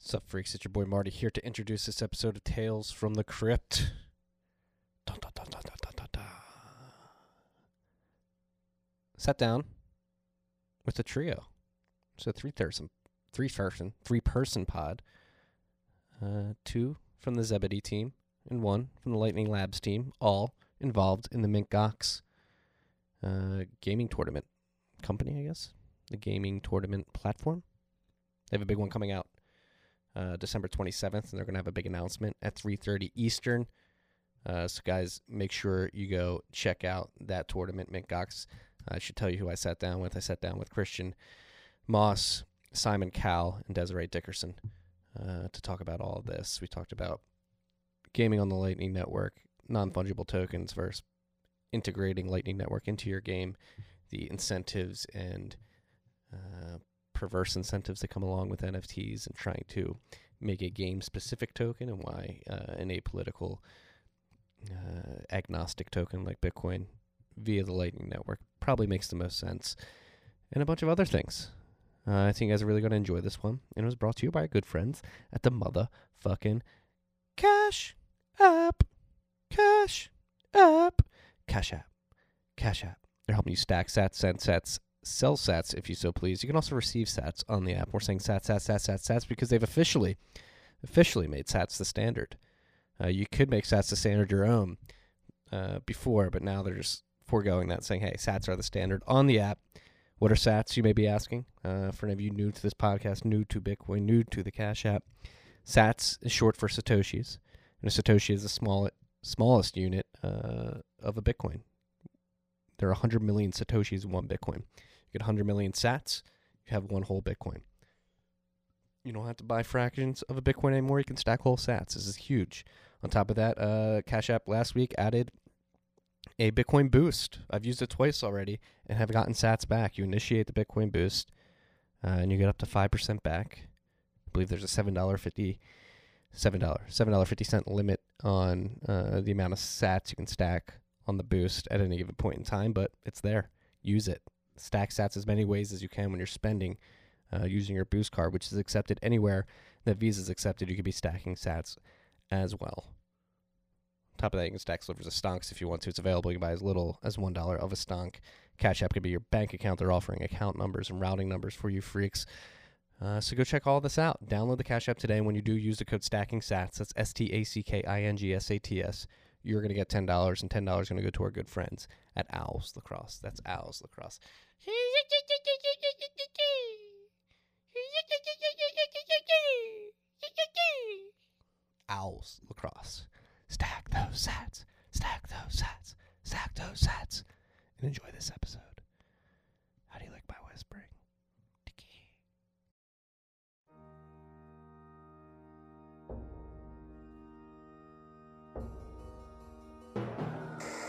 Sup, freaks? It's your boy Marty here to introduce this episode of Tales from the Crypt. Dun. Sat down with a trio. A three person, three person, three person pod. Uh, two from the Zebedee team and one from the Lightning Labs team, all involved in the Mint Gox uh, gaming tournament company, I guess. The gaming tournament platform. They have a big one coming out uh, December 27th, and they're going to have a big announcement at 3:30 Eastern. Uh, so, guys, make sure you go check out that tournament, Mint Gox. I should tell you who I sat down with. I sat down with Christian Moss, Simon Cowell, and Desiree Dickerson uh, to talk about all of this. We talked about gaming on the Lightning Network, non fungible tokens versus integrating Lightning Network into your game, the incentives and uh, perverse incentives that come along with NFTs and trying to make a game specific token and why uh, an apolitical uh, agnostic token like Bitcoin via the Lightning Network probably makes the most sense, and a bunch of other things. Uh, I think you guys are really going to enjoy this one, and it was brought to you by our good friends at the motherfucking Cash App. Cash App. Cash App. Cash App. They're helping you stack sats, send sats, sell sats if you so please. You can also receive sats on the app. We're saying sats, sats, sats, sats, sats because they've officially, officially made sats the standard. Uh, you could make sats the standard your own uh, before, but now they're just foregoing that, saying, hey, sats are the standard on the app. What are sats, you may be asking? Uh, for any of you new to this podcast, new to Bitcoin, new to the Cash App, sats is short for Satoshis. And a Satoshi is the small, smallest unit uh, of a Bitcoin. There are 100 million Satoshis in one Bitcoin. You get 100 million sats, you have one whole Bitcoin. You don't have to buy fractions of a Bitcoin anymore. You can stack whole sats. This is huge. On top of that, uh, Cash App last week added a Bitcoin boost. I've used it twice already and have gotten sats back. You initiate the Bitcoin boost uh, and you get up to 5% back. I believe there's a $7.50 seven dollar seven dollar fifty cent limit on uh, the amount of sats you can stack on the boost at any given point in time, but it's there. Use it. Stack sats as many ways as you can when you're spending uh, using your boost card, which is accepted anywhere that Visa is accepted. You could be stacking sats as well. On top of that, you can stack slivers of stonks if you want to. It's available. You can buy as little as one dollar of a stonk. Cash App could be your bank account. They're offering account numbers and routing numbers for you freaks. Uh, so go check all this out. Download the Cash App today. And when you do, use the code Stacking Sats. That's S T A C K I N G S A T S. You're going to get ten dollars, and ten dollars is going to go to our good friends at Owls Lacrosse. That's Owls Lacrosse. Owls Lacrosse. Stack those sats. Stack those sats. Stack those sats. And enjoy this episode. How do you like my whispering?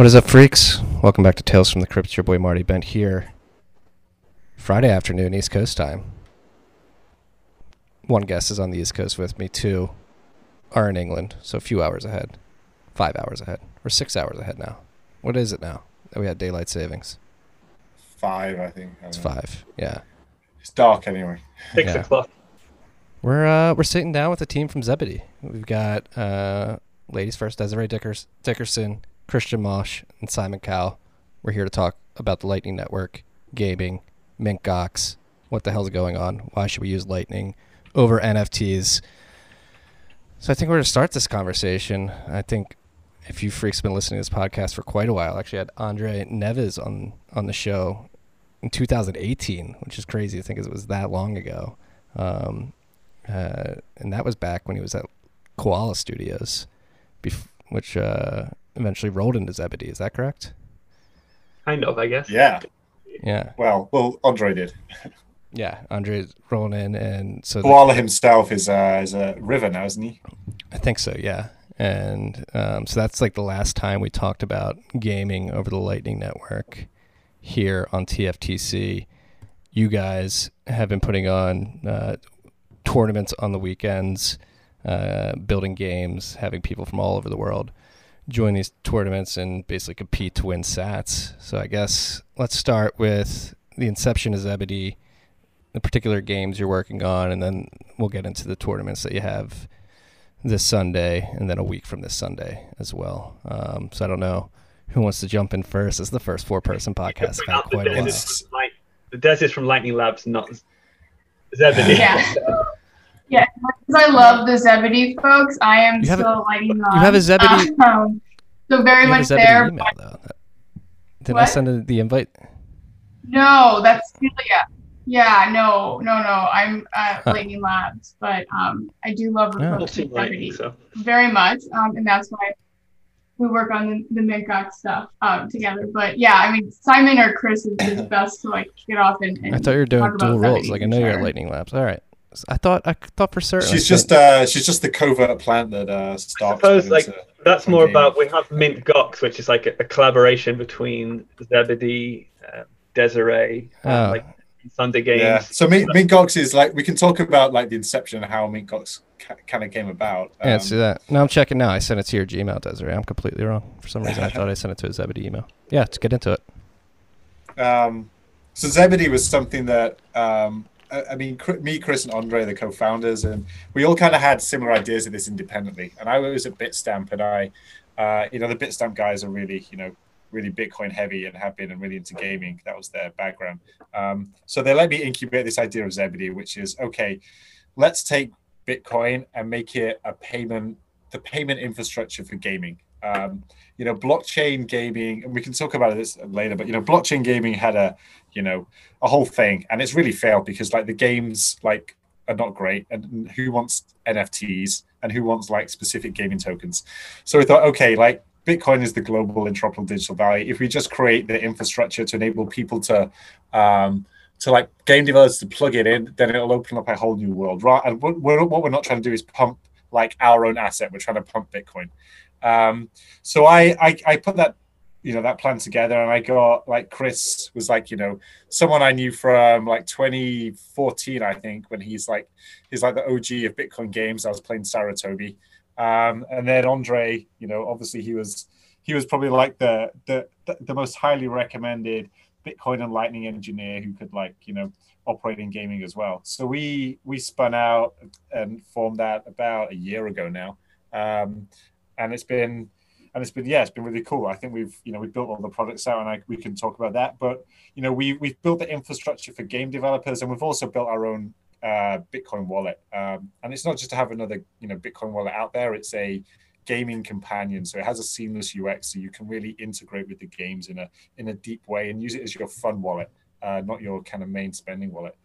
What is up, freaks? Welcome back to Tales from the Crypt. Your boy Marty Bent here. Friday afternoon, East Coast time. One guest is on the East Coast with me. Two are in England, so a few hours ahead. Five hours ahead. Or six hours ahead now. What is it now? that We had daylight savings. five, I think. I It's know. five. Yeah. It's dark anyway. Six Yeah. o'clock. We're uh we're sitting down with a team from Zebedee. We've got uh ladies first, Desiree Dickers, Dickerson, Christian Moss, and Simon Cowell. We're here to talk about the Lightning Network, gaming, Mint Gox, what the hell's going on? Why should we use Lightning over NFTs? So I think we're gonna start this conversation. I think if you freaks have been listening to this podcast for quite a while, actually had Andre Neves on on the show in 2018, which is crazy to think it was that long ago. Um, uh, and that was back when he was at Koala Studios, bef- which uh, eventually rolled into Zebedee. Is that correct? Kind of, I guess. Yeah. Yeah. Well, well, Andre did. Yeah, Andre's rolling in, and so the- Koala himself is uh, is a river now, isn't he? I think so, yeah. And um, so that's like the last time we talked about gaming over the Lightning Network here on TFTC. You guys have been putting on uh, tournaments on the weekends, uh, building games, having people from all over the world join these tournaments and basically compete to win sats. So I guess let's start with the inception of Zebedee, the particular games you're working on, and then we'll get into the tournaments that you have this Sunday and then a week from this Sunday as well. Um, so I don't know who wants to jump in first. It's the first four person podcast. I've had the, quite a Des while. is Light- the Des is from Lightning Labs, not Zebedee. Yeah. Yeah, because I love the Zebedee folks. I am You have a- still lighting you have a. Zebedee- Um, so very You have a much Zebedee there. email, though. Did I What? send a- the invite? No, that's Julia. Yeah, no, no, no. I'm at Huh. Lightning Labs, but um, I do love the Yeah. folks at Lightning, Zebedee so. very much, um, and that's why we work on the, the Mint Gox stuff um, together. But yeah, I mean, Simon or Chris is, is best to like get off and. and I thought you were doing dual roles. Like I know you're at. Lightning Labs. All right. S- I thought I thought for certain. She's just uh, she's just the covert plant that uh, I starts. suppose like that's more gaming. about we have Mint Gox, which is like a, a collaboration between Zebedee, uh, Desiree, and Oh. like Sunday Games. Yeah. So Mint, Mint Gox is like we can talk about like the inception and how Mint Gox ca- kind of came about. Yeah, let's Um, that. No, I'm checking now. I sent it to your Gmail, Desiree. I'm completely wrong. For some reason, I thought I sent it to a Zebedee email. Yeah, let's get into it. Um, so Zebedee was something that um, I, mean, me, Chris, and Andre, the co-founders, and we all kind of had similar ideas of this independently. And I was at Bitstamp, and I, uh, you know, the Bitstamp guys are really, you know, really Bitcoin heavy and have been and really into gaming. That was their background. Um, so they let me incubate this idea of Zebedee, which is okay. Let's take Bitcoin and make it a payment, the payment infrastructure for gaming. Um, you know, blockchain gaming, and we can talk about this later, but you know, blockchain gaming had a, you know, a whole thing, and it's really failed because like the games like are not great, and who wants NFTs and who wants like specific gaming tokens? So we thought, okay, like Bitcoin is the global interoperable digital value. If we just create the infrastructure to enable people to, um, to like game developers to plug it in, then it'll open up a whole new world. Right? And what we're, what we're not trying to do is pump like our own asset. We're trying to pump Bitcoin. Um, so I, I I put that you know that plan together, and I got like Chris was like you know someone I knew from like 2014, I think, when he's like he's like the OG of Bitcoin games. I was playing Sarutobi, um, and then Andre, you know, obviously he was he was probably like the the the most highly recommended Bitcoin and Lightning engineer who could like you know operate in gaming as well. So we we spun out and formed that about a year ago now, um, and it's been and it's been yeah it's been really cool. I think we've you know we've built all the products out and I, we can talk about that. But you know we we've built the infrastructure for game developers and we've also built our own uh, Bitcoin wallet. Um, and it's not just to have another you know Bitcoin wallet out there. It's a gaming companion so it has a seamless ux so you can really integrate with the games in a in a deep way and use it as your fun wallet uh, not your kind of main spending wallet.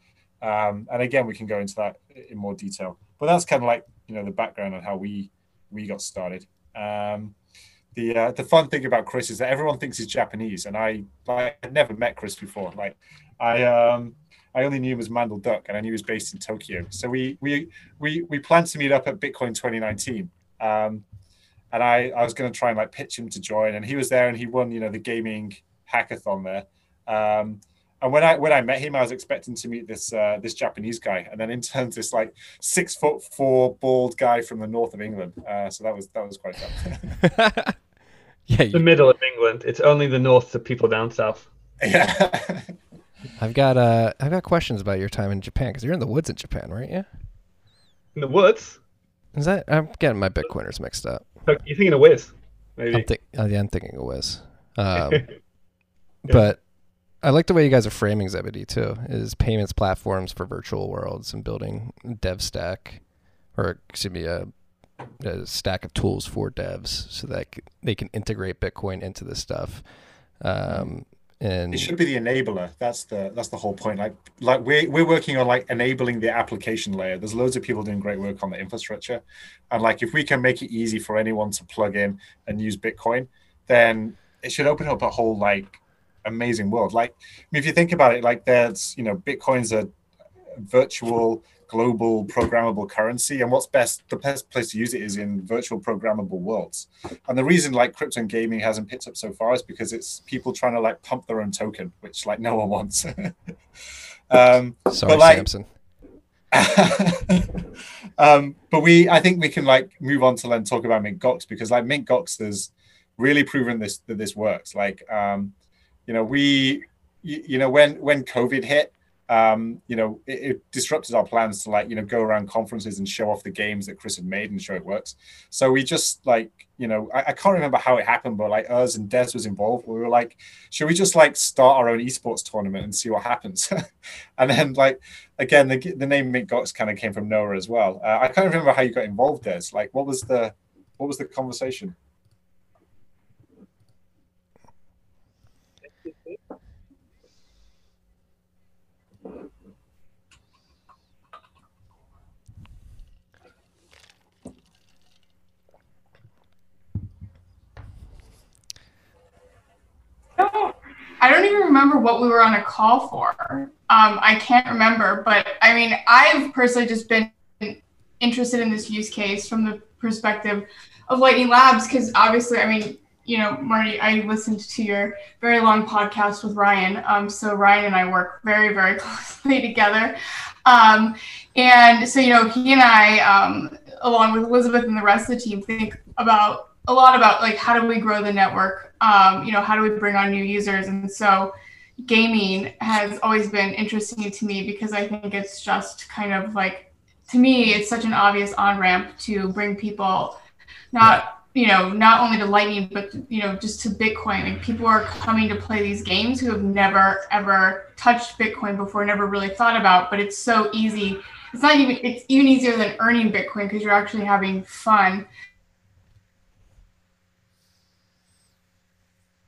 Um, and again, we can go into that in more detail. But that's kind of like you know the background on how we we got started. Um, the uh, the fun thing about Chris is that everyone thinks he's Japanese, and I like I'd never met Chris before. Like I um I only knew him as Mandel Duck, and I knew he was based in Tokyo. So we we we we planned to meet up at Bitcoin 2019. Um, and I, I was going to try and like pitch him to join, and he was there, and he won, you know, the gaming hackathon there. Um, and when I when I met him, I was expecting to meet this uh, this Japanese guy, and then in turns this like six foot four bald guy from the north of England. Uh, so that was that was quite fun. yeah, The middle of England. It's only the north to people down south. yeah. I've got uh, I've got questions about your time in Japan because you're in the woods in Japan, right? Yeah. In the woods? Is that? I'm getting my Bitcoiners mixed up. You're thinking of Wiz? Maybe. I'm think. Oh, yeah, I'm thinking of Wiz. Um, But I like the way you guys are framing Zebedee too. Is payments platforms for virtual worlds and building dev stack, or excuse me, a, a stack of tools for devs so that they can integrate Bitcoin into this stuff. Um, and It should be the enabler. That's the that's the whole point. Like like we're we're working on like enabling the application layer. There's loads of people doing great work on the infrastructure, and like if we can make it easy for anyone to plug in and use Bitcoin, then it should open up a whole like amazing world. Like I mean, if you think about it, like there's you know Bitcoin's a virtual global programmable currency and what's best the best place to use it is in virtual programmable worlds and the reason like crypto and gaming hasn't picked up so far is because it's people trying to like pump their own token which like no one wants um Sorry, but, like, Samson. um, but we, I think we can like move on to then talk about Mint Gox because like Mint Gox has really proven this that this works. Like, um, you know, we, you, you know, when when COVID hit, um, you know, it, it, disrupted our plans to like, you know, go around conferences and show off the games that Chris had made and show it works. So we just like, you know, I, I can't remember how it happened, but like us and Des was involved. We were like, should we just like start our own esports tournament and see what happens? and then like, again, the, the name Mint Gox kind of came from Noah as well. Uh, I can't remember how you got involved, Des. Like, what was the, what was the conversation? I don't even remember what we were on a call for. Um, I can't remember, but I mean, I've personally just been interested in this use case from the perspective of Lightning Labs because obviously, I mean, you know, Marty, I listened to your very long podcast with Ryan. Um, so Ryan and I work very, very closely together. Um, and so, you know, he and I, um, along with Elizabeth and the rest of the team, think about a lot about like how do we grow the network? Um, you know how do we bring on new users? And so gaming has always been interesting to me because i think it's just kind of like to me it's such an obvious on ramp to bring people not you know not only to lightning but you know just to bitcoin. Like people are coming to play these games who have never ever touched bitcoin before never really thought about but it's so easy. It's not even it's even easier than earning bitcoin because you're actually having fun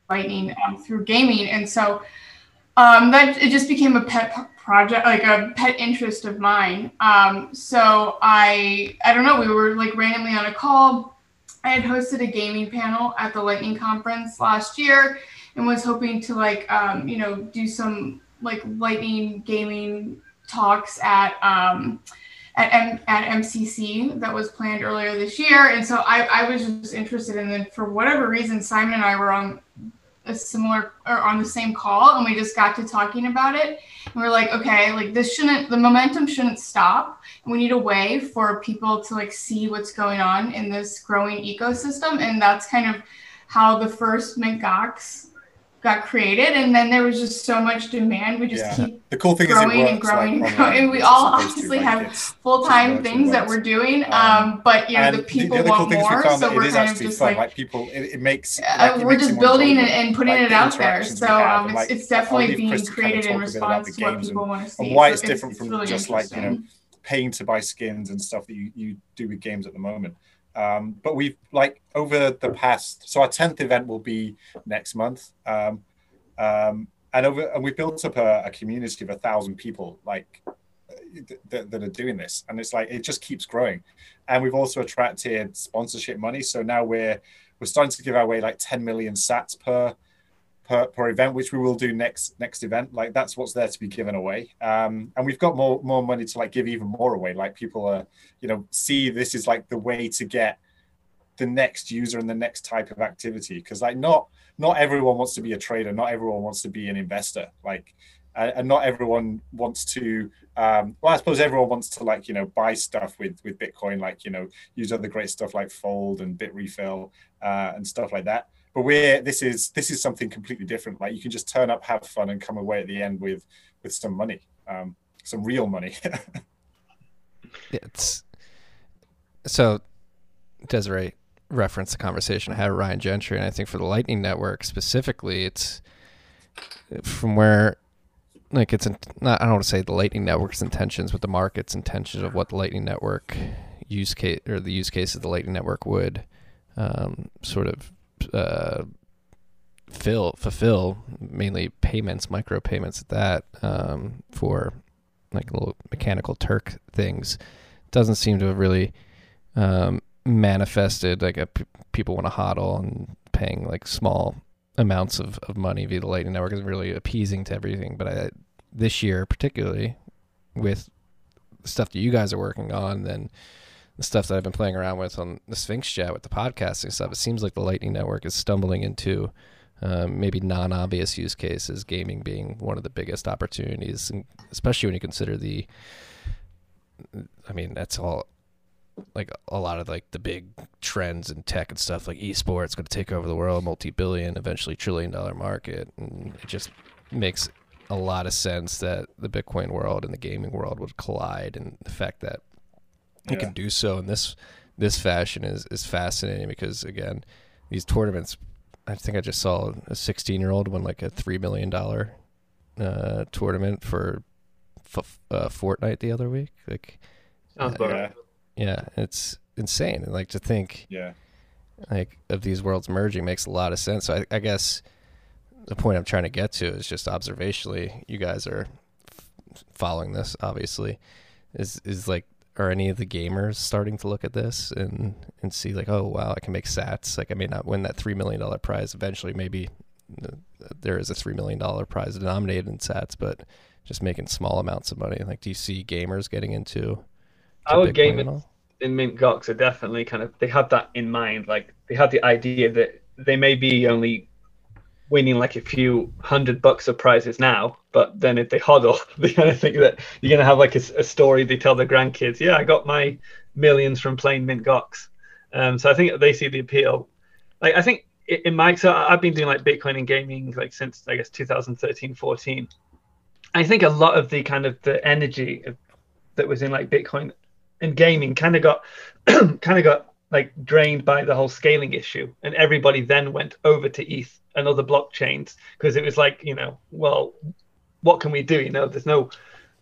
lightning um, through gaming and so um, that it just became a pet project like a pet interest of mine um, so i i don't know we were like randomly on a call i had hosted a gaming panel at the lightning conference last year and was hoping to like um, you know do some like lightning gaming talks at um, at, M- at MCC that was planned earlier this year. And so I, I was just interested in it. For whatever reason, Simon and I were on a similar or on the same call and we just got to talking about it. And we're like okay like this shouldn't the momentum shouldn't stop. We need a way for people to like see what's going on in this growing ecosystem and that's kind of how the first Mint Gox got created and then there was just so much demand we just Yeah. keep The cool thing is growing and growing like, and growing. online, we all is obviously have full-time things that we're doing Um, um, but you know the people the other want cool more so we're kind of just fun. like Like people, it, it makes. uh, like, it we're makes just building and, and putting it the out there. So um, and, it's, it's definitely being Chris to kind of created in talk a bit about response to what people want to see. and why it's different from just like you know paying to buy skins and stuff that you, you do with games at the moment. Um, but we've like over the past, so our tenth event will be next month, um, um, and over and we've built up a, a community of a thousand people like th- that, that are doing this, and it's like it just keeps growing. And we've also attracted sponsorship money, so now we're we're starting to give away like 10 million sats per per, per event, which we will do next next event. Like that's what's there to be given away. Um, and we've got more more money to like give even more away. Like people are, you know, see this is like the way to get the next user and the next type of activity. Because like not not everyone wants to be a trader, not everyone wants to be an investor. Like and not everyone wants to um, well i suppose everyone wants to like you know buy stuff with with bitcoin like you know use other great stuff like fold and Bitrefill uh, and stuff like that but we're this is this is something completely different. Like you can just turn up have fun and come away at the end with with some money um, some real money. It's so Desiree referenced the conversation I had with Ryan Gentry, and I think for the Lightning Network specifically, it's from where like it's not I don't want to say the Lightning Network's intentions, but the market's intentions of what the Lightning Network use case or the use case of the Lightning Network would um, sort of uh, fill fulfill mainly payments, micro payments at that um, for like little mechanical Turk things doesn't seem to have really um, manifested like a p- people want to hodl and paying like small amounts of, of money via the Lightning Network is really appeasing to everything. But I, this year, particularly with stuff that you guys are working on than the stuff that I've been playing around with on the Sphinx Chat with the podcasting stuff. It seems like the Lightning Network is stumbling into um, maybe non-obvious use cases, gaming being one of the biggest opportunities, especially when you consider the. I mean, that's all like a lot of like the big trends in tech and stuff like esports going to take over the world multi-billion eventually trillion dollar market and it just makes a lot of sense that the bitcoin world and the gaming world would collide and the fact that yeah. it can do so in this this fashion is is fascinating because again these tournaments i think i just saw a 16 year old win like a 3 million dollar uh, tournament for f- uh, Fortnite the other week like Sounds uh, yeah, it's insane. And like to think, yeah, like of these worlds merging makes a lot of sense. So I, I guess the point I'm trying to get to is just observationally, you guys are f- following this. Obviously, is is like are any of the gamers starting to look at this and and see like, oh wow, I can make Sats. Like I may not win that three million dollar prize eventually. Maybe uh, there is a three million dollar prize denominated in Sats, but just making small amounts of money. Like, do you see gamers getting into our gamers in Mint Gox are definitely kind of they have that in mind. Like they have the idea that they may be only winning like a few hundred bucks of prizes now, but then if they hodl, they kind of think that you're gonna have like a, a story they tell their grandkids. Yeah, I got my millions from playing Mint Gox. Um, so I think they see the appeal. Like I think in my so I've been doing like Bitcoin and gaming like since I guess 2013, 14. I think a lot of the kind of the energy that was in like Bitcoin and gaming kind of got kind of got like drained by the whole scaling issue and everybody then went over to eth and other blockchains because it was like you know well what can we do? You know there's no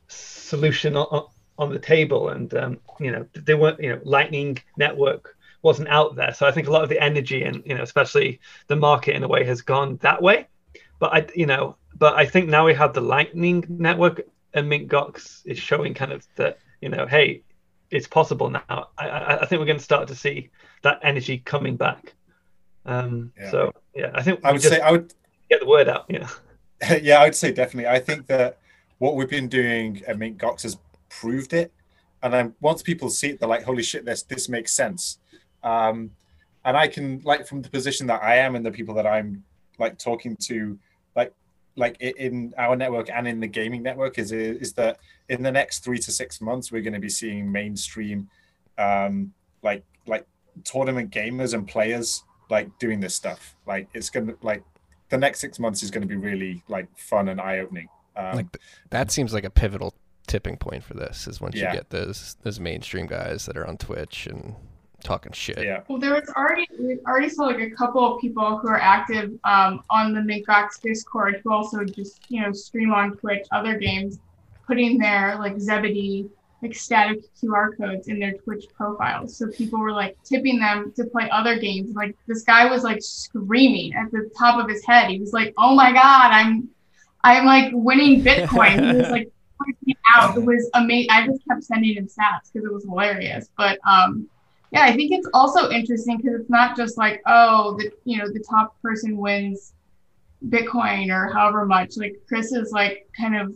solution on, on the table and um, you know they weren't you know lightning network wasn't out there. So i think a lot of the energy and you know especially the market in a way has gone that way. But i you know but i think now we have the lightning network and mint gox is showing kind of that you know hey it's possible now. I, I think we're going to start to see that energy coming back. Um, yeah. So yeah, I think I would say I would get the word out. Yeah, yeah, I would say definitely. I think that what we've been doing at Mint Gox has proved it, and then once people see it, they're like, "Holy shit, this this makes sense." Um, and I can like from the position that I am and the people that I'm like talking to, like like in our network and in the gaming network is is that in the next three to six months we're going to be seeing mainstream um like like tournament gamers and players like doing this stuff like it's gonna like the next six months is going to be really like fun and eye-opening um, like that seems like a pivotal tipping point for this is once yeah. you get those those mainstream guys that are on twitch and talking shit. Yeah. Well, there was already we already saw like a couple of people who are active um, on the Mint Gox Discord who also just you know stream on Twitch other games, putting their like Zebedee like static QR codes in their Twitch profiles. So people were like tipping them to play other games. Like this guy was like screaming at the top of his head. He was like, "Oh my god, I'm I'm like winning Bitcoin." he was like out. It was amazing. I just kept sending him stats because it was hilarious. But um, yeah, I think it's also interesting because it's not just like, oh, the you know, the top person wins Bitcoin or however much. Like Chris is like kind of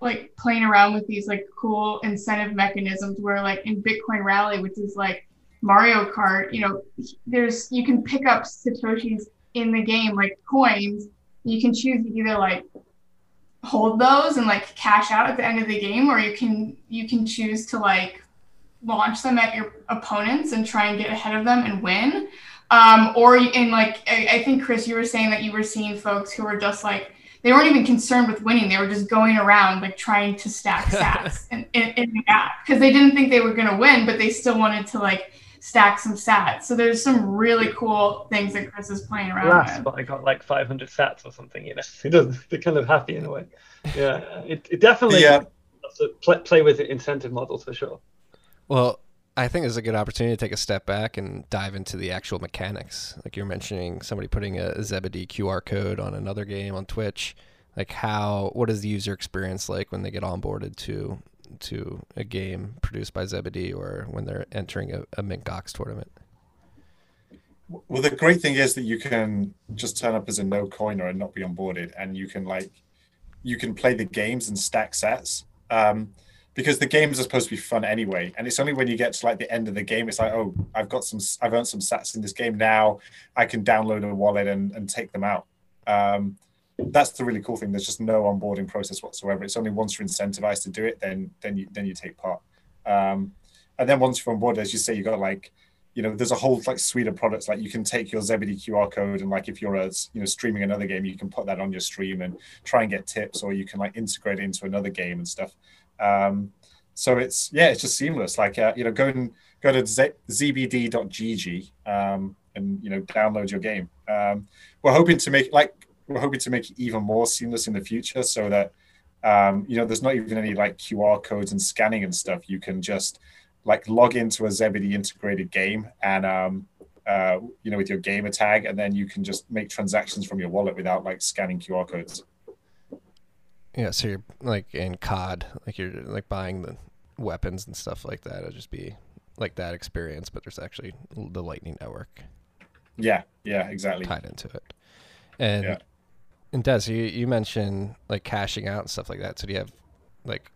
like playing around with these like cool incentive mechanisms where like in Bitcoin Rally, which is like Mario Kart, you know, there's you can pick up Satoshis in the game, like coins. You can choose either like hold those and like cash out at the end of the game, or you can you can choose to like launch them at your opponents and try and get ahead of them and win. Um, or in like, I, I think Chris, you were saying that you were seeing folks who were just like, they weren't even concerned with winning. They were just going around like trying to stack sats in, in, in, the app because they didn't think they were going to win, but they still wanted to like stack some sats. So there's some really cool things that Chris is playing around Last, with. But I got like 500 sats or something. You know, it does. They're kind of happy in a way. Yeah, it, it definitely yeah. play, play with the incentive models for sure. Well, I think it's a good opportunity to take a step back and dive into the actual mechanics. Like you're mentioning, somebody putting a Zebedee QR code on another game on Twitch. Like how, what is the user experience like when they get onboarded to to a game produced by Zebedee or when they're entering a, a Mint Gox tournament? Well, the great thing is that you can just turn up as a no coiner and not be onboarded, and you can like you can play the games and stack sets. Um, because the games are supposed to be fun anyway, and it's only when you get to like the end of the game, it's like, oh, I've got some, I've earned some sats in this game now. I can download a wallet and, and take them out. Um, that's the really cool thing. There's just no onboarding process whatsoever. It's only once you're incentivized to do it, then then you then you take part. Um, and then once you're on board, as you say, you got like, you know, there's a whole like suite of products. Like you can take your Zebedee QR code and like if you're a, you know streaming another game, you can put that on your stream and try and get tips, or you can like integrate it into another game and stuff. Um, so it's yeah, it's just seamless. Like uh, you know, go and go to z- zbd.gg um, and you know download your game. Um, we're hoping to make like we're hoping to make it even more seamless in the future so that um, you know there's not even any like qr codes and scanning and stuff you can just like log into a zebedee integrated game and um, uh, you know with your gamer tag and then you can just make transactions from your wallet without like scanning qr codes Yeah, so you're like in COD, like you're like buying the weapons and stuff like that. It'll just be like that experience, but there's actually the Lightning Network yeah yeah exactly tied into it. And Yeah. and Des, you you mentioned like cashing out and stuff like that. So do you have like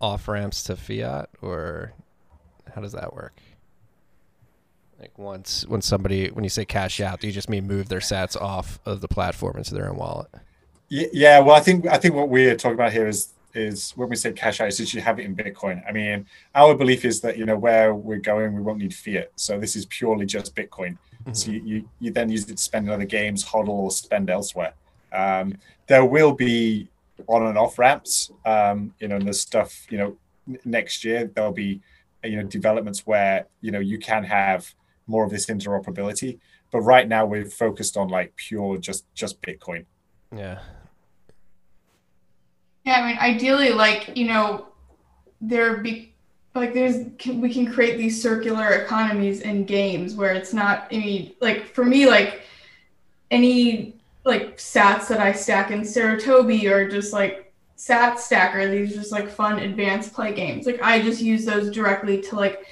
off ramps to fiat, or how does that work? Like once when somebody when you say cash out, do you just mean move their sats off of the platform into their own wallet? Yeah, well, I think I think what we're talking about here is is when we say cash out, is you have it in Bitcoin. I mean, our belief is that you know where we're going, we won't need fiat. So this is purely just Bitcoin. So you, you you then use it to spend in other games, hodl, or spend elsewhere. Um, there will be on and off ramps. Um, you know, and there's stuff. You know, n- next year there'll be you know developments where you know you can have more of this interoperability. But right now we're focused on like pure just just Bitcoin. Yeah. Yeah, I mean, ideally, like you know, there be like there's can, we can create these circular economies in games where it's not. I mean, like for me, like any like sats that I stack in Sarutobi or just like Sat Stacker, these just like fun advanced play games. Like I just use those directly to like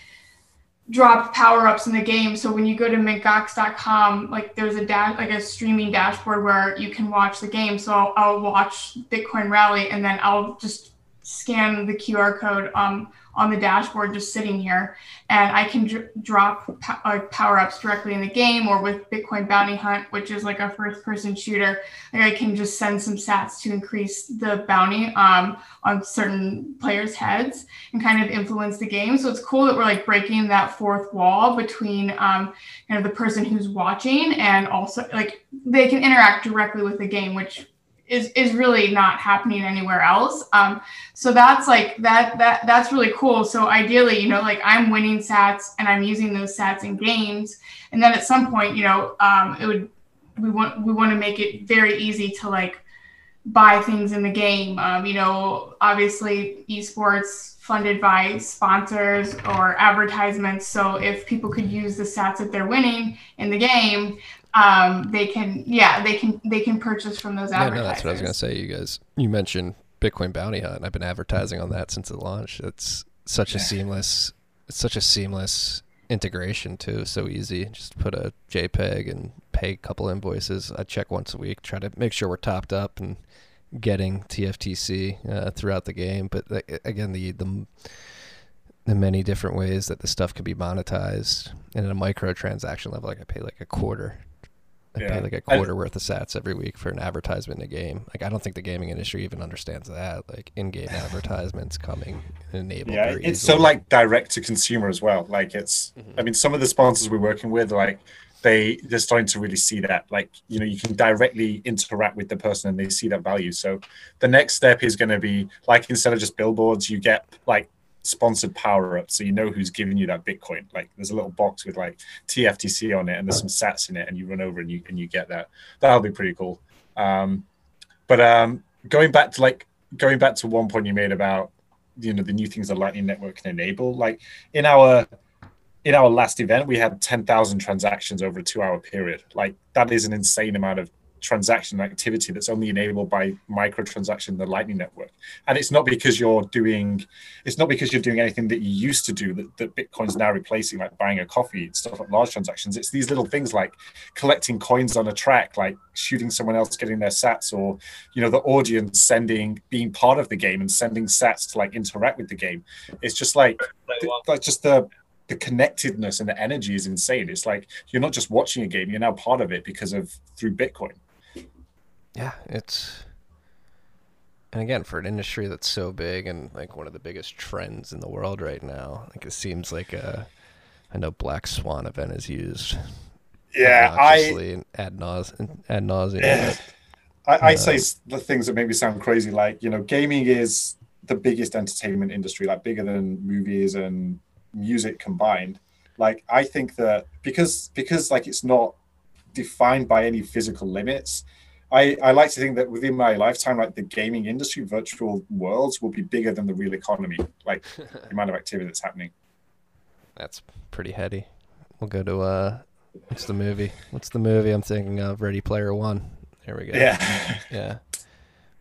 drop power ups in the game. So when you go to mintgox.com, like there's a dash, like a streaming dashboard where you can watch the game. So I'll, I'll watch Bitcoin Rally and then I'll just scan the QR code um, on the dashboard just sitting here, and I can dr- drop po- like power ups directly in the game or with Bitcoin Bounty Hunt, which is like a first person shooter. Like I can just send some sats to increase the bounty um, on certain players' heads and kind of influence the game. So it's cool that we're like breaking that fourth wall between um, kind of the person who's watching and also like they can interact directly with the game, which is is really not happening anywhere else. Um, so that's like that that that's really cool. So ideally, you know, like I'm winning sats and I'm using those sats in games, and then at some point, you know, um, it would we want we want to make it very easy to like buy things in the game. Um, you know, obviously esports funded by sponsors or advertisements. So if people could use the sats that they're winning in the game, um, they can yeah they can they can purchase from those Yeah, advertisers. no, that's what I was gonna say. You guys, you mentioned Bitcoin Bounty Hunt. I've been advertising on that since it launched. It's such a seamless, it's such a seamless integration too. So easy. Just put a JPEG and pay a couple invoices. I check once a week, try to make sure we're topped up and getting TFTC uh, throughout the game. But uh, again, the the the many different ways that the stuff can be monetized and at a micro transaction level, like I pay like a quarter I Yeah. pay like a quarter worth of sats every week for an advertisement in a game. Like I don't think the gaming industry even understands that. Like in-game advertisements coming enabled. yeah it's so like direct to consumer as well like it's mm-hmm. i mean some of the sponsors we're working with like they they're starting to really see that like you know you can directly interact with the person and they see that value so the next step is going to be like instead of just billboards you get like sponsored power up so you know who's giving you that bitcoin. Like there's a little box with like tftc on it and there's some sats in it and you run over and you and you get that. That'll be pretty cool. Um but um going back to like going back to one point you made about you know the new things that lightning network can enable like in our in our last event we had 10,000 transactions over a 2 hour period. Like that is an insane amount of transaction activity that's only enabled by microtransaction the lightning network and it's not because you're doing it's not because you're doing anything that you used to do that, that bitcoin's now replacing like buying a coffee stuff like large transactions it's these little things like collecting coins on a track like shooting someone else getting their sats or you know the audience sending being part of the game and sending sats to like interact with the game it's just like like just the the connectedness and the energy is insane. It's like you're not just watching a game; you're now part of it because of through Bitcoin. Yeah, it's and again for an industry that's so big and like one of the biggest trends in the world right now. Like it seems like a I know Black Swan event is used. Yeah, I ad nauseum. Ad nauseum. Yeah. I, I uh, say the things that make me sound crazy. Like you know, gaming is the biggest entertainment industry, like bigger than movies and music combined like i think that because because like it's not defined by any physical limits i i like to think that within my lifetime like the gaming industry virtual worlds will be bigger than the real economy like the amount of activity that's happening. That's pretty heady. We'll go to uh what's the movie? What's the movie i'm thinking of? Ready player one. There we go. Yeah. Yeah.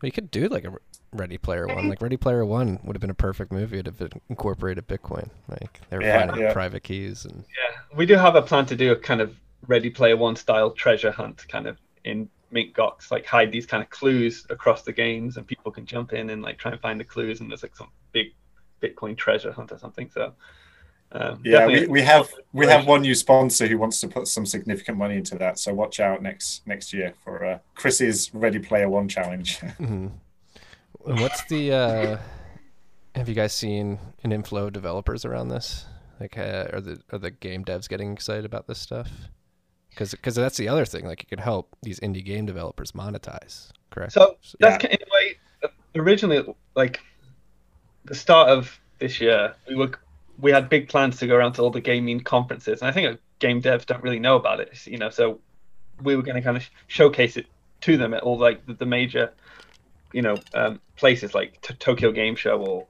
Well, you could do like a Ready Player One. Like Ready Player One would have been a perfect movie if it incorporated Bitcoin. Like they were yeah, finding yeah. private keys and yeah, we do have a plan to do a kind of Ready Player One style treasure hunt, kind of in Mint Gox, like hide these kind of clues across the games, and people can jump in and like try and find the clues, and there's like some big Bitcoin treasure hunt or something. So. Um, yeah, we, we have we have one new sponsor who wants to put some significant money into that. So watch out next next year for uh, Chris's Ready Player One challenge. mm-hmm. What's the? Uh, have you guys seen an inflow of developers around this? Like, uh, are the are the game devs getting excited about this stuff? Because because that's the other thing. Like, it could help these indie game developers monetize. Correct. So that's yeah. in a way originally like the start of this year. We were we had big plans to go around to all the gaming conferences, and I think game devs don't really know about it. You know, so we were going to kind of showcase it to them at all like the, the major you know um, places like T- Tokyo Game Show or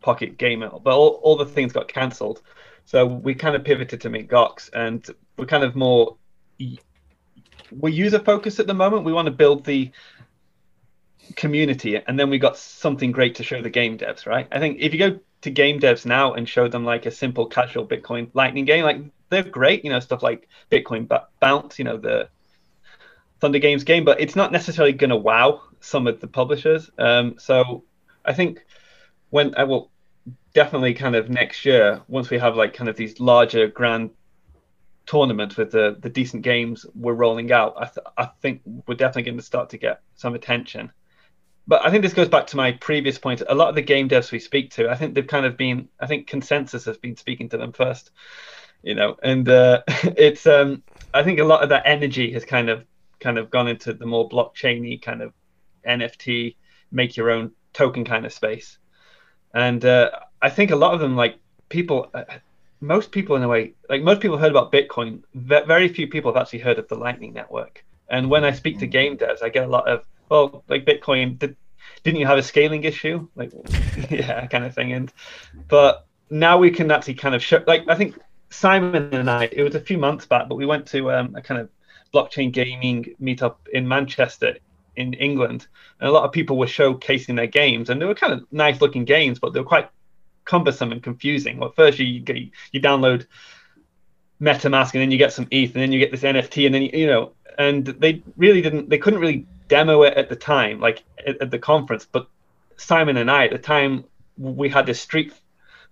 Pocket Gamer, but all, all the things got cancelled. So we kind of pivoted to Mint Gox, and we're kind of more we're user focused at the moment. We want to build the community, and then we got something great to show the game devs, right? I think if you go to game devs now and show them like a simple casual Bitcoin Lightning game, like they're great, you know, stuff like Bitcoin Bounce, you know, the Thunder Games game, but it's not necessarily going to wow some of the publishers. Um, so I think when I uh, will definitely kind of next year, once we have like kind of these larger grand tournaments with the the decent games we're rolling out, I, th- I think we're definitely going to start to get some attention. But I think this goes back to my previous point. A lot of the game devs we speak to, I think they've kind of been, I think consensus has been speaking to them first, you know, and uh, it's, um, I think a lot of that energy has kind of kind of gone into the more blockchainy kind of NFT, make your own token kind of space. And uh, I think a lot of them, like people, uh, most people in a way, like most people heard about Bitcoin. very few people have actually heard of the Lightning Network. And when I speak to game devs, I get a lot of, well, like Bitcoin, did, didn't you have a scaling issue? Like, yeah, kind of thing. And but now we can actually kind of show, like, I think Simon and I, it was a few months back, but we went to um, a kind of blockchain gaming meetup in Manchester in England, and a lot of people were showcasing their games, and they were kind of nice looking games, but they were quite cumbersome and confusing. Well, first you you, you download MetaMask, and then you get some ETH, and then you get this NFT, and then you, you know, and they really didn't, they couldn't really demo it at the time, like at, at the conference. But Simon and I, at the time, we had this Street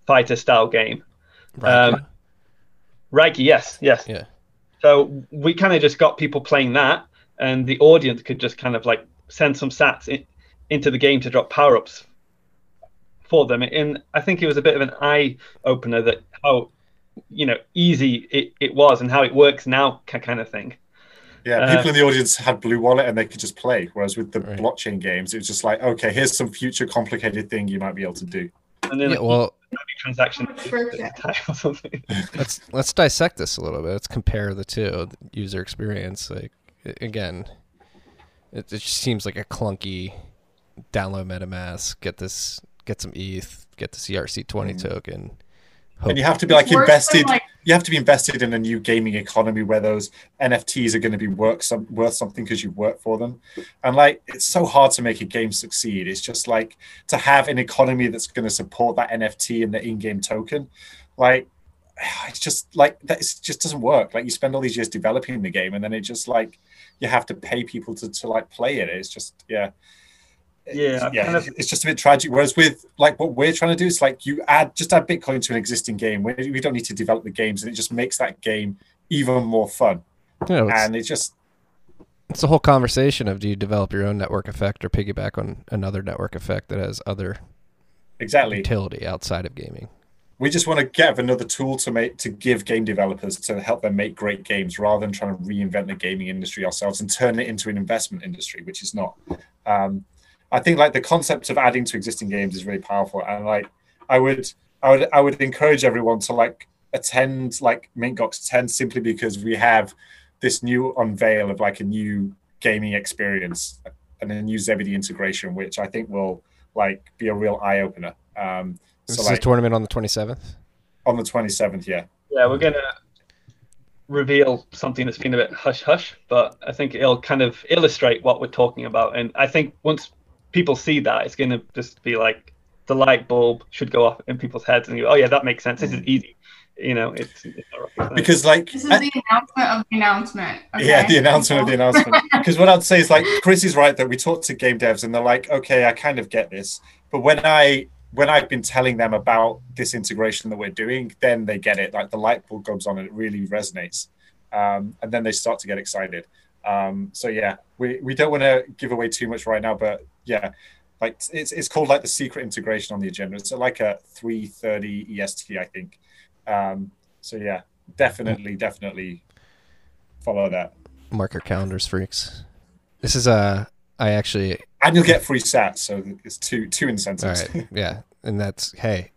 Fighter style game. Reiki. Um, Reiki, yes, yes. Yeah. So we kind of just got people playing that, and the audience could just kind of like send some sats in, into the game to drop power ups for them. And I think it was a bit of an eye opener that how you know easy it, it was and how it works now kind of thing. Yeah, uh, people uh, in the audience had Blue Wallet and they could just play. Whereas with the right. blockchain games, it was just like, okay, here's some future complicated thing you might be able to do. And then yeah, well, transaction let's let's dissect this a little bit. Let's compare the two user experience. Like again, it, it just seems like a clunky download MetaMask, get this, get some ETH, get the ERC20 mm. token. Hope. And you have to be like invested. Like you have to be invested in a new gaming economy where those NFTs are going to be work some, worth something because you work for them. And like, it's so hard to make a game succeed. It's just like to have an economy that's going to support that NFT and the in-game token. Like, it's just like that. It just doesn't work. Like you spend all these years developing the game, and then it just like you have to pay people to to like play it. It's just yeah yeah, yeah, kind of, it's just a bit tragic. Whereas with like what we're trying to do is like you add just add Bitcoin to an existing game. We, we don't need to develop the games, and it just makes that game even more fun. Yeah, and it just it's a whole conversation of do you develop your own network effect or piggyback on another network effect that has other exactly utility outside of gaming. We just want to get another tool to make to give game developers to help them make great games rather than trying to reinvent the gaming industry ourselves and turn it into an investment industry, which is not. Um, I think like the concept of adding to existing games is really powerful, and like I would, I would, I would encourage everyone to like attend like Mint Gox 10 simply because we have this new unveil of like a new gaming experience and a new Zebedee integration, which I think will like be a real eye opener. Um, this so, is like, a tournament on the 27th. On the 27th, yeah. Yeah, we're gonna reveal something that's been a bit hush hush, but I think it'll kind of illustrate what we're talking about. And I think once people see that, it's going to just be like the light bulb should go off in people's heads, and you, go, oh yeah, that makes sense. This is easy. You know, it's, it's because like this is the announcement of the announcement. Okay? Yeah, the announcement of the announcement. Because what I'd say is like Chris is right that we talk to game devs and they're like, okay, I kind of get this, but when I when I've been telling them about this integration that we're doing, then they get it. Like the light bulb goes on and it really resonates, um, and then they start to get excited. Um, so yeah, we, we don't want to give away too much right now, but yeah, like it's it's called like the secret integration on the agenda. It's like a 3:30 EST, I think. Um, so yeah, definitely, definitely follow that. Mark your calendars, freaks. This is a. Uh, I actually. And you'll get free sats, so it's two two incentives. All right, yeah, and that's hey.